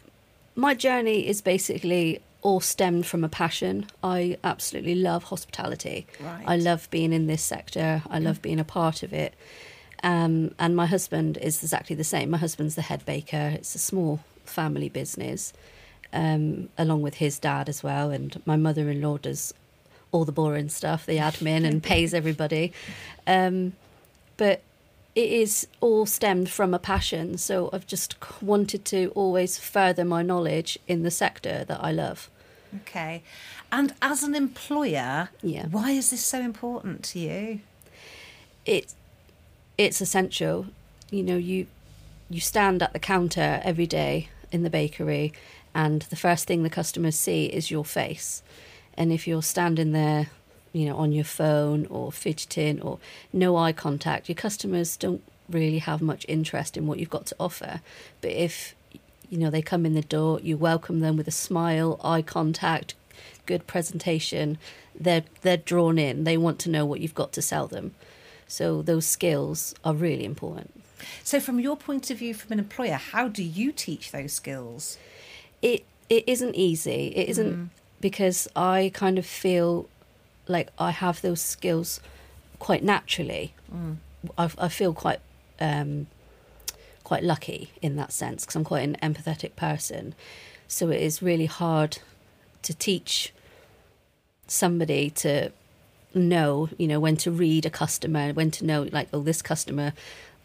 my journey is basically all stemmed from a passion. I absolutely love hospitality. Right. I love being in this sector. I love being a part of it. Um, and my husband is exactly the same. My husband's the head baker. It's a small family business, um, along with his dad as well. And my mother-in-law does all the boring stuff, the admin, and pays everybody. Um, but it is all stemmed from a passion. So I've just wanted to always further my knowledge in the sector that I love. Okay. And as an employer, yeah. why is this so important to you? It it's essential. You know, you you stand at the counter every day in the bakery and the first thing the customers see is your face. And if you're standing there you know, on your phone or fidgeting or no eye contact, your customers don't really have much interest in what you've got to offer. But if you know they come in the door, you welcome them with a smile, eye contact, good presentation, they're they're drawn in. They want to know what you've got to sell them. So those skills are really important. So from your point of view from an employer, how do you teach those skills? It it isn't easy. It isn't mm. because I kind of feel like I have those skills quite naturally. Mm. I, I, feel quite um, quite lucky in that sense because I'm quite an empathetic person. So it is really hard to teach somebody to know, you know, when to read a customer, when to know, like, oh, this customer,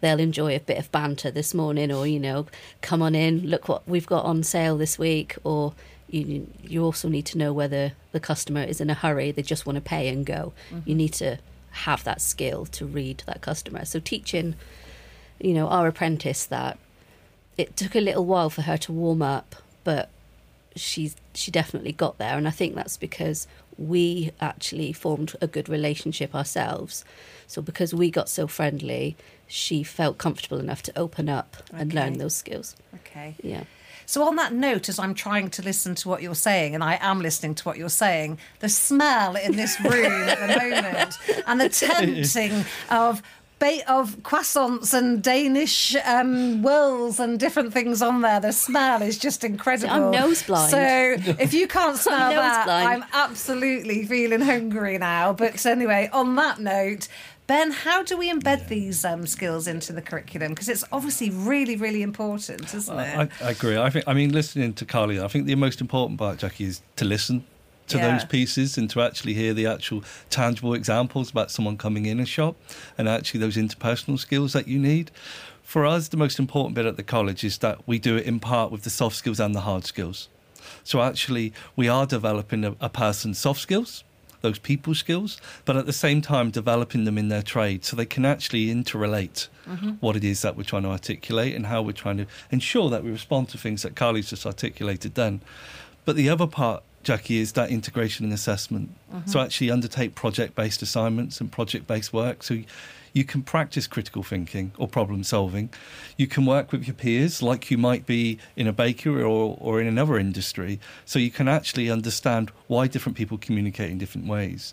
they'll enjoy a bit of banter this morning, or, you know, come on in, look what we've got on sale this week, or you you also need to know whether the customer is in a hurry they just want to pay and go. Mm-hmm. you need to have that skill to read that customer. So teaching you know our apprentice that it took a little while for her to warm up but she's she definitely got there. And i think that's because we actually formed a good relationship ourselves. So because we got so friendly she felt comfortable enough to open up okay. and learn those skills. Okay. Yeah so, on that note, as I'm trying to listen to what you're saying, and I am listening to what you're saying, the smell in this room at the moment and the tempting of of croissants and Danish um, whirls and different things on there. The smell is just incredible. I'm nose blind. So if you can't smell that, blind. I'm absolutely feeling hungry now. But anyway, on that note, Ben, how do we embed yeah. these um, skills into the curriculum? Because it's obviously really, really important, isn't it? I, I, agree. I think. I mean, listening to Carly, I think the most important part, Jackie, is to listen to yeah. those pieces and to actually hear the actual tangible examples about someone coming in a shop and actually those interpersonal skills that you need. For us, the most important bit at the college is that we do it in part with the soft skills and the hard skills. So actually, we are developing a, a person's soft skills those people skills, but at the same time developing them in their trade so they can actually interrelate mm-hmm. what it is that we're trying to articulate and how we're trying to ensure that we respond to things that Carly's just articulated then. But the other part Jackie, is that integration and assessment. So actually undertake project-based assignments and project-based work. So you can practice critical thinking or problem solving. You can work with your peers, like you might be in a bakery or, or in another industry. So you can actually understand why different people communicate in different ways.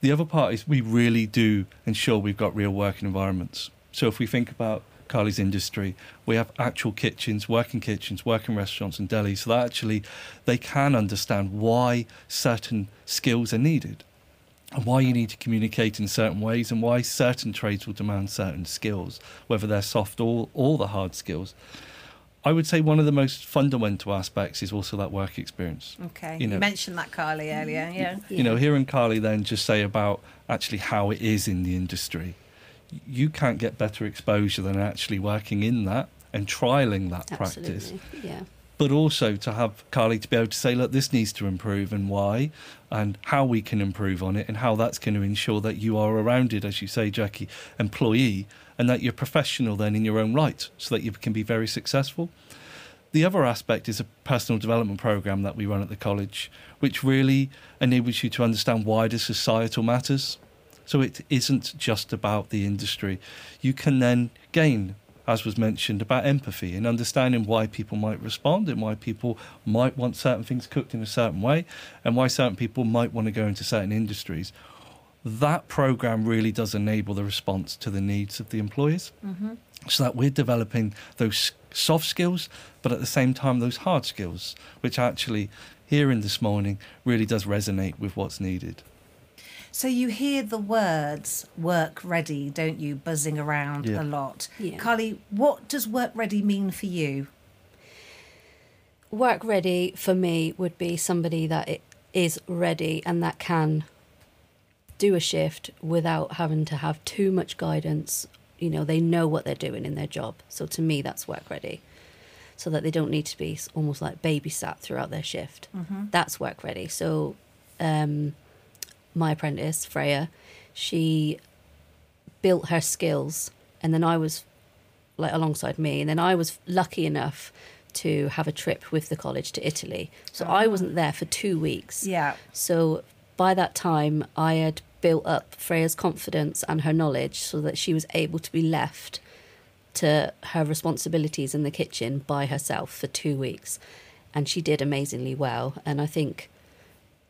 The other part is we really do ensure we've got real working environments. So if we think about Carly's industry, we have actual kitchens, working kitchens, working restaurants and delis, so that actually they can understand why certain skills are needed why you need to communicate in certain ways and why certain trades will demand certain skills, whether they're soft or, or the hard skills. I would say one of the most fundamental aspects is also that work experience. Okay. You You, know- mentioned that, Carly, earlier. Mm-hmm. Yeah. You know, hearing Carly then just say about actually how it is in the industry, you can't get better exposure than actually working in that and trialing that practice. Absolutely. Yeah. But also to have Carly to be able to say, look, this needs to improve and why, and how we can improve on it, and how that's going to ensure that you are a rounded, as you say, Jackie, employee, and that you're professional then in your own right, so that you can be very successful. The other aspect is a personal development program that we run at the college, which really enables you to understand wider societal matters. So it isn't just about the industry. You can then gain, as was mentioned, about empathy and understanding why people might respond and why people might want certain things cooked in a certain way and why certain people might want to go into certain industries. That program really does enable the response to the needs of the employers mm-hmm. so that we're developing those soft skills, but at the same time, those hard skills, which actually, hearing this morning, really does resonate with what's needed. So you hear the words work ready, don't you, buzzing around Yeah. a lot. Yeah. Carly, what does work ready mean for you? Work ready for me would be somebody that is ready and that can do a shift without having to have too much guidance. You know, they know what they're doing in their job. So to me, that's work ready. So that they don't need to be almost like babysat throughout their shift. That's work ready. So, um, my apprentice, Freya, she built her skills and then I was like alongside me and then I was lucky enough to have a trip with the college to Italy. So I ah. wasn't there for 2 weeks. Yeah. So by that time I had built up Freya's confidence and her knowledge so that she was able to be left to her responsibilities in the kitchen by herself for 2 weeks and she did amazingly well and I think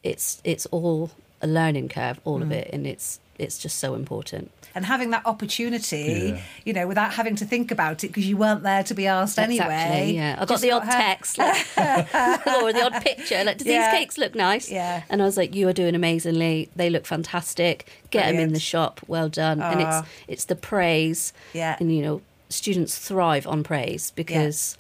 it's it's all a learning curve all of it and it's it's just so important. And having that opportunity, Yeah. you know, without having to think about it because you weren't there to be asked anyway. Yeah. I got the odd her- text like, or the odd picture, like, do Yeah. these cakes look nice? Yeah. And I was like, you are doing amazingly. They look fantastic. Get them in the shop. Well done. And Ah. it's it's the praise. Yeah. And you know, students thrive on praise because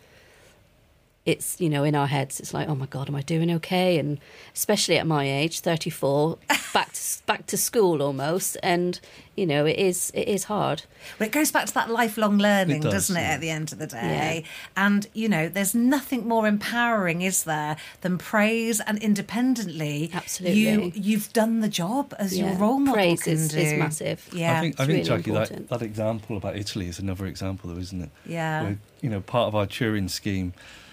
it's you know in our heads it's like oh my god am i doing okay and especially at my age 34 back to back to school almost and you know it is it is hard But it goes back to that lifelong learning, It does, doesn't it, at the end of the day? And, you know, there's nothing more empowering, is there, than praise and independently Absolutely. you you've done the job as your role model praise can is, do. is massive Yeah. I think, I think really Jackie, that, important. that example about Italy is another example, though, isn't it? Yeah. Where, you know, part of our Turing scheme,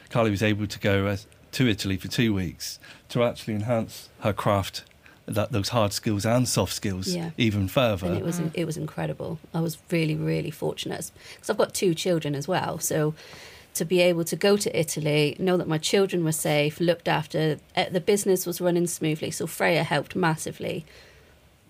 Carly was able to go as, to Italy for two weeks to actually enhance her craft, that those hard skills and soft skills, Yeah. even further. and it was it was incredible. I was really really fortunate because I've got two children as well. So to be able to go to Italy, know that my children were safe, looked after, eh, the business was running smoothly. So Freya helped massively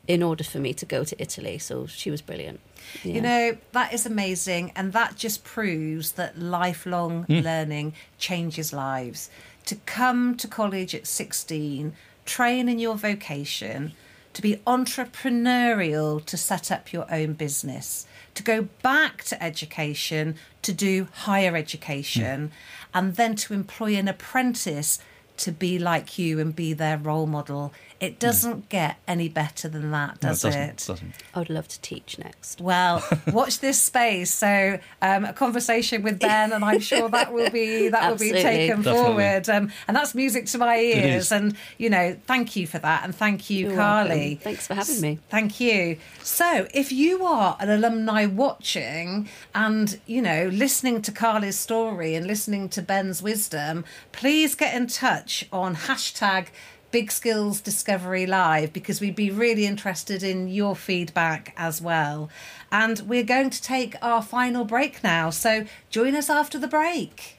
in order for me to go to Italy. So she was brilliant. You know, that is amazing. And that just proves that lifelong hmm. learning changes lives. To come to college at 16, train in your vocation, to be entrepreneurial, to set up your own business, to go back to education, to do higher education, hmm. and then to employ an apprentice to be like you and be their role model. It doesn't get any better than that, No, does it doesn't, it? doesn't. I would love to teach next. Well, watch this space. So, um, a conversation with Ben, and I'm sure that will be that will be taken Definitely. forward. Um, and that's music to my ears. And you know, thank you for that, and thank you, You're Carly. welcome. Thanks for having me. Thank you. So, if you are an alumni watching and, you know, listening to Carly's story and listening to Ben's wisdom, please get in touch on hashtag Big Skills Discovery Live because we'd be really interested in your feedback as well. And we're going to take our final break now. So join us after the break.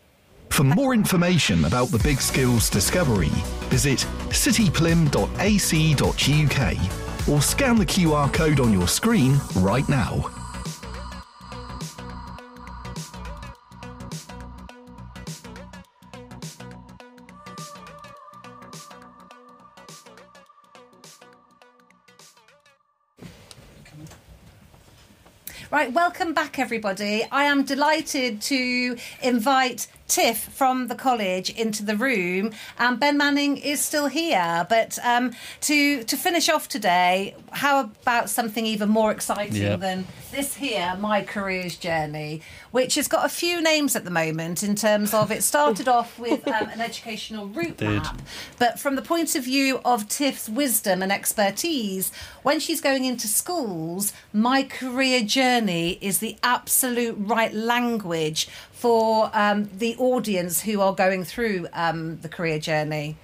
For more information about the Big Skills Discovery, visit cityplym.ac.uk or scan the QR code on your screen right now. Right, welcome back, everybody. I am delighted to invite Tiff from the college into the room. and ben Manning is still here, but um, to to finish off today, how about something even more exciting Yeah. than this here, my careers journey, which has got a few names at the moment in terms of it started off with um, an educational route map, but from the point of view of Tiff's wisdom and expertise, when she's going into schools, my career journey is the absolute right language for um, the audience who are going through um, the career journey.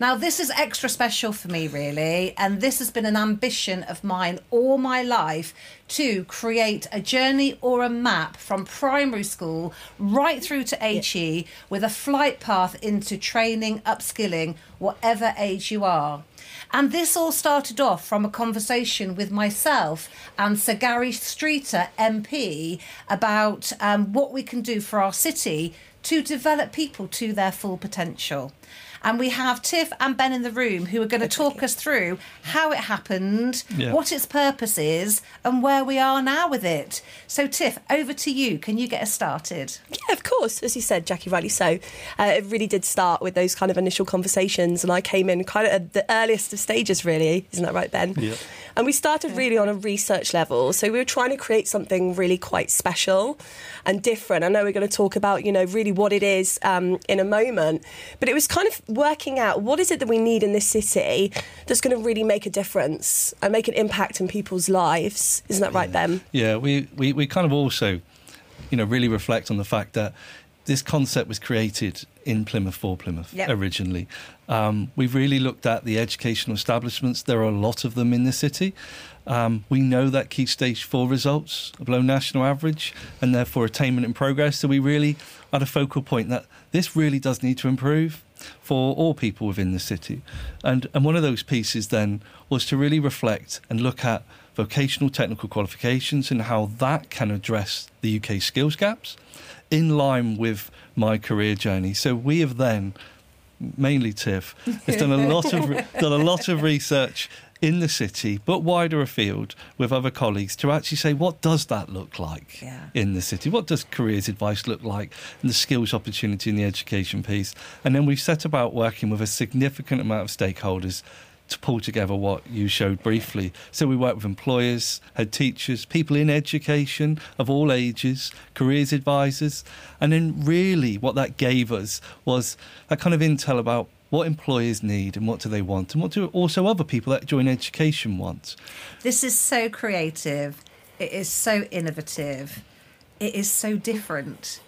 Now, this is extra special for me, really, and this has been an ambition of mine all my life to create a journey or a map from primary school right through to HE with a flight path into training, upskilling, whatever age you are. And this all started off from a conversation with myself and Sir Gary Streeter, MP, about um, what we can do for our city to develop people to their full potential. And we have Tiff and Ben in the room who are going to talk us through how it happened, Yeah. what its purpose is, and where we are now with it. So, Tiff, over to you. Can you get us started? Yeah, of course. As you said, Jackie, rightly so. Uh, it really did start with those kind of initial conversations, and I came in kind of at the earliest of stages, really. Isn't that right, Ben? Yeah. And we started really on a research level. So we were trying to create something really quite special and different. I know we're going to talk about, you know, really what it is um, in a moment, but it was kind of working out what is it that we need in this city that's going to really make a difference and make an impact in people's lives. Isn't that right, Ben? Yeah, we, we, we kind of also, you know, really reflect on the fact that this concept was created in Plymouth for Plymouth Yep. originally. Um, we've really looked at the educational establishments. There are a lot of them in the city. Um, we know that key stage four results are below national average and therefore attainment in progress. So we really had a focal point that this really does need to improve for all people within the city. And, and one of those pieces then was to really reflect and look at vocational technical qualifications and how that can address the UK skills gaps in line with my career journey. So we have then, mainly Tiff, has done a lot of done a lot of research in the city, but wider afield with other colleagues to actually say what does that look like Yeah. in the city? What does careers advice look like? And the skills opportunity in the education piece. And then we've set about working with a significant amount of stakeholders to pull together what you showed briefly. So we worked with employers, head teachers, people in education of all ages, careers advisors, and then really what that gave us was that kind of intel about what employers need and what do they want and what do also other people that join education want. This is so creative. It is so innovative. It is so different.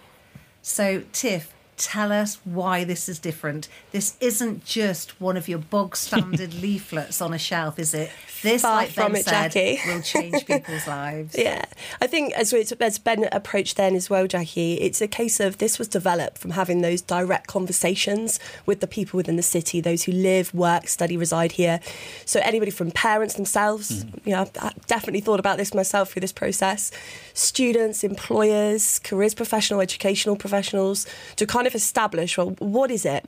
So, Tiff, tell us why this is different. This isn't just one of your bog standard leaflets on a shelf, is it? This, Far like from Ben it, said, Jackie. will change people's lives. Yeah, I think as, we, as Ben approached then as well, Jackie, it's a case of this was developed from having those direct conversations with the people within the city, those who live, work, study, reside here. So anybody from parents themselves, mm. you know, I've- I've definitely thought about this myself through this process. Students, employers, careers professional, educational professionals, to kind of establish well, what is it?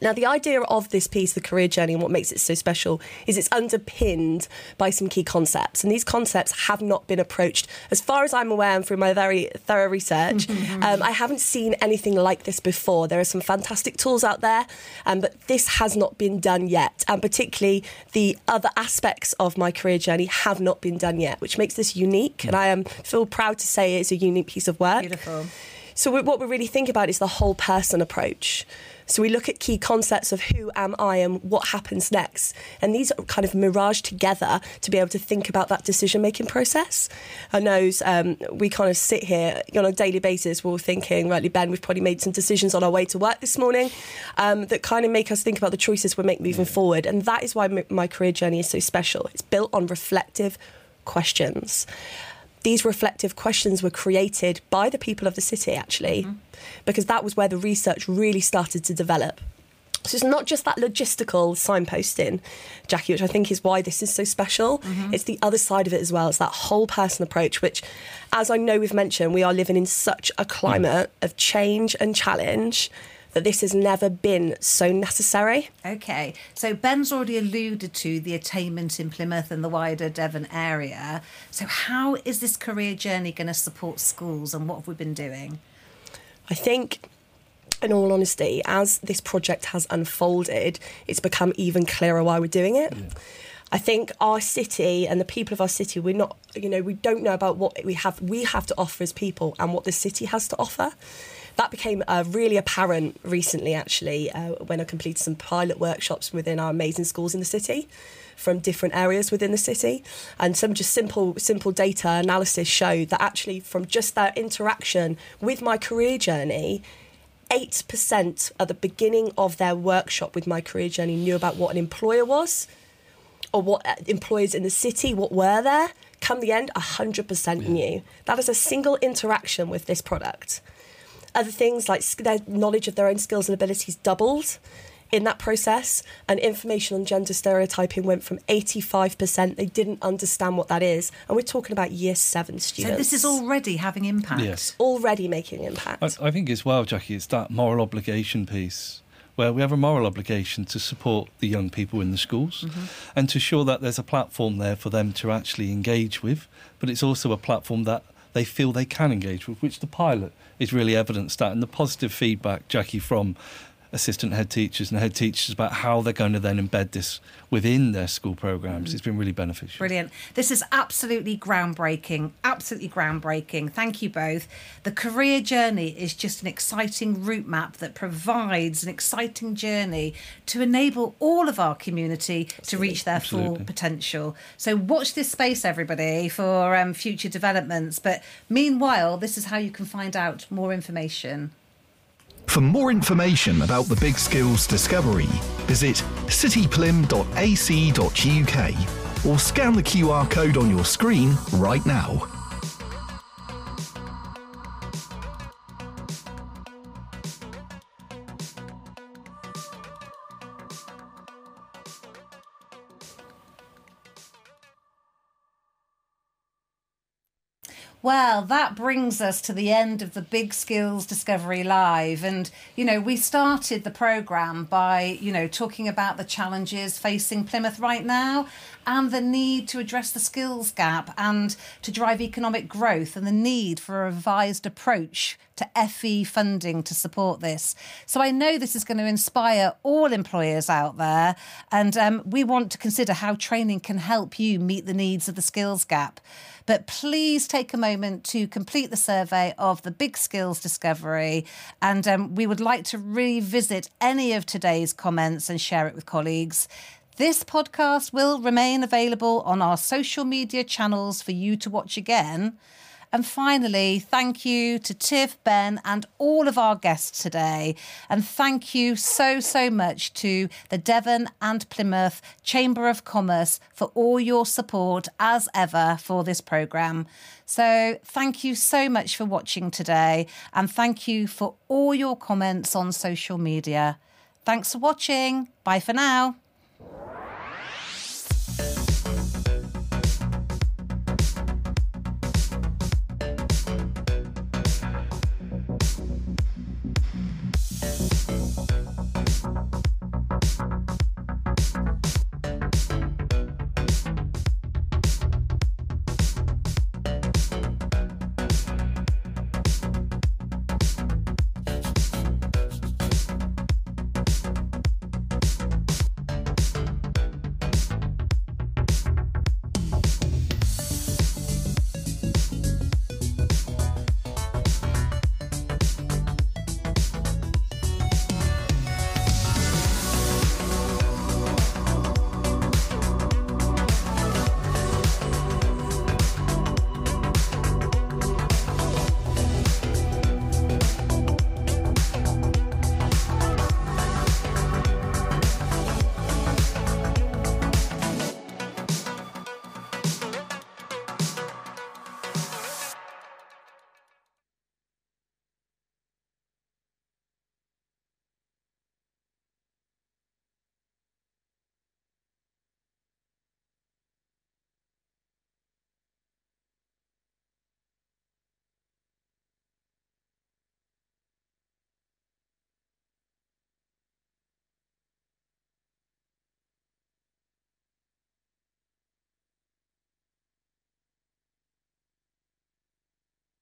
Now, the idea of this piece, the career journey, and what makes it so special is it's underpinned by some key concepts. And these concepts have not been approached, as far as I'm aware, and through my very thorough research, um, I haven't seen anything like this before. There are some fantastic tools out there, um, but this has not been done yet. And particularly the other aspects of my career journey have not been done yet, which makes this unique. And I am feel proud to say it's a unique piece of work. Beautiful. So we, what we really think about is the whole person approach. So we look at key concepts of who am I and what happens next. And these are kind of mirage together to be able to think about that decision making process. I know um, we kind of sit here on a daily basis, we're thinking, rightly, Ben, we've probably made some decisions on our way to work this morning um, that kind of make us think about the choices we make moving forward. And that is why my career journey is so special. It's built on reflective questions these reflective questions were created by the people of the city, actually, mm-hmm. because that was where the research really started to develop. So it's not just that logistical signposting, Jackie, which I think is why this is so special. Mm-hmm. It's the other side of it as well. It's that whole person approach, which, as I know we've mentioned, we are living in such a climate mm. of change and challenge that this has never been so necessary. Okay, so Ben's already alluded to the attainment in Plymouth and the wider Devon area. So, how is this career journey going to support schools and what have we been doing? I think in all honesty, as this project has unfolded, it's become even clearer why we're doing it. Yeah. I think our city and the people of our city, we're not, you know, we don't know about what we have. We have to offer as people and what the city has to offer that became uh, really apparent recently, actually, uh, when I completed some pilot workshops within our amazing schools in the city from different areas within the city. And some just simple, simple data analysis showed that actually, from just that interaction with my career journey, 8% at the beginning of their workshop with my career journey knew about what an employer was or what uh, employers in the city, what were there. Come the end, 100% yeah. knew. That is a single interaction with this product. Other things like their knowledge of their own skills and abilities doubled in that process, and information on gender stereotyping went from 85%. They didn't understand what that is. And we're talking about year seven students. So this is already having impact. Yes. Already making impact. I, I think as well, Jackie, it's that moral obligation piece where we have a moral obligation to support the young people in the schools mm-hmm. and to ensure that there's a platform there for them to actually engage with, but it's also a platform that they feel they can engage with, which the pilot is really evidence that. And the positive feedback, Jackie, from assistant head teachers and head teachers about how they're going to then embed this within their school programs. It's been really beneficial. Brilliant. This is absolutely groundbreaking. Absolutely groundbreaking. Thank you both. The career journey is just an exciting route map that provides an exciting journey to enable all of our community to reach their absolutely. full potential. So watch this space, everybody, for um, future developments. But meanwhile, this is how you can find out more information. For more information about the Big Skills Discovery, visit cityplym.ac.uk or scan the QR code on your screen right now. Well, that brings us to the end of the Big Skills Discovery Live. And, you know, we started the programme by, you know, talking about the challenges facing Plymouth right now and the need to address the skills gap and to drive economic growth and the need for a revised approach to FE funding to support this. So I know this is going to inspire all employers out there, and um, we want to consider how training can help you meet the needs of the skills gap. But please take a moment to complete the survey of the Big Skills Discovery. And um, we would like to revisit any of today's comments and share it with colleagues. This podcast will remain available on our social media channels for you to watch again. And finally, thank you to Tiff, Ben, and all of our guests today. And thank you so, so much to the Devon and Plymouth Chamber of Commerce for all your support as ever for this programme. So, thank you so much for watching today. And thank you for all your comments on social media. Thanks for watching. Bye for now.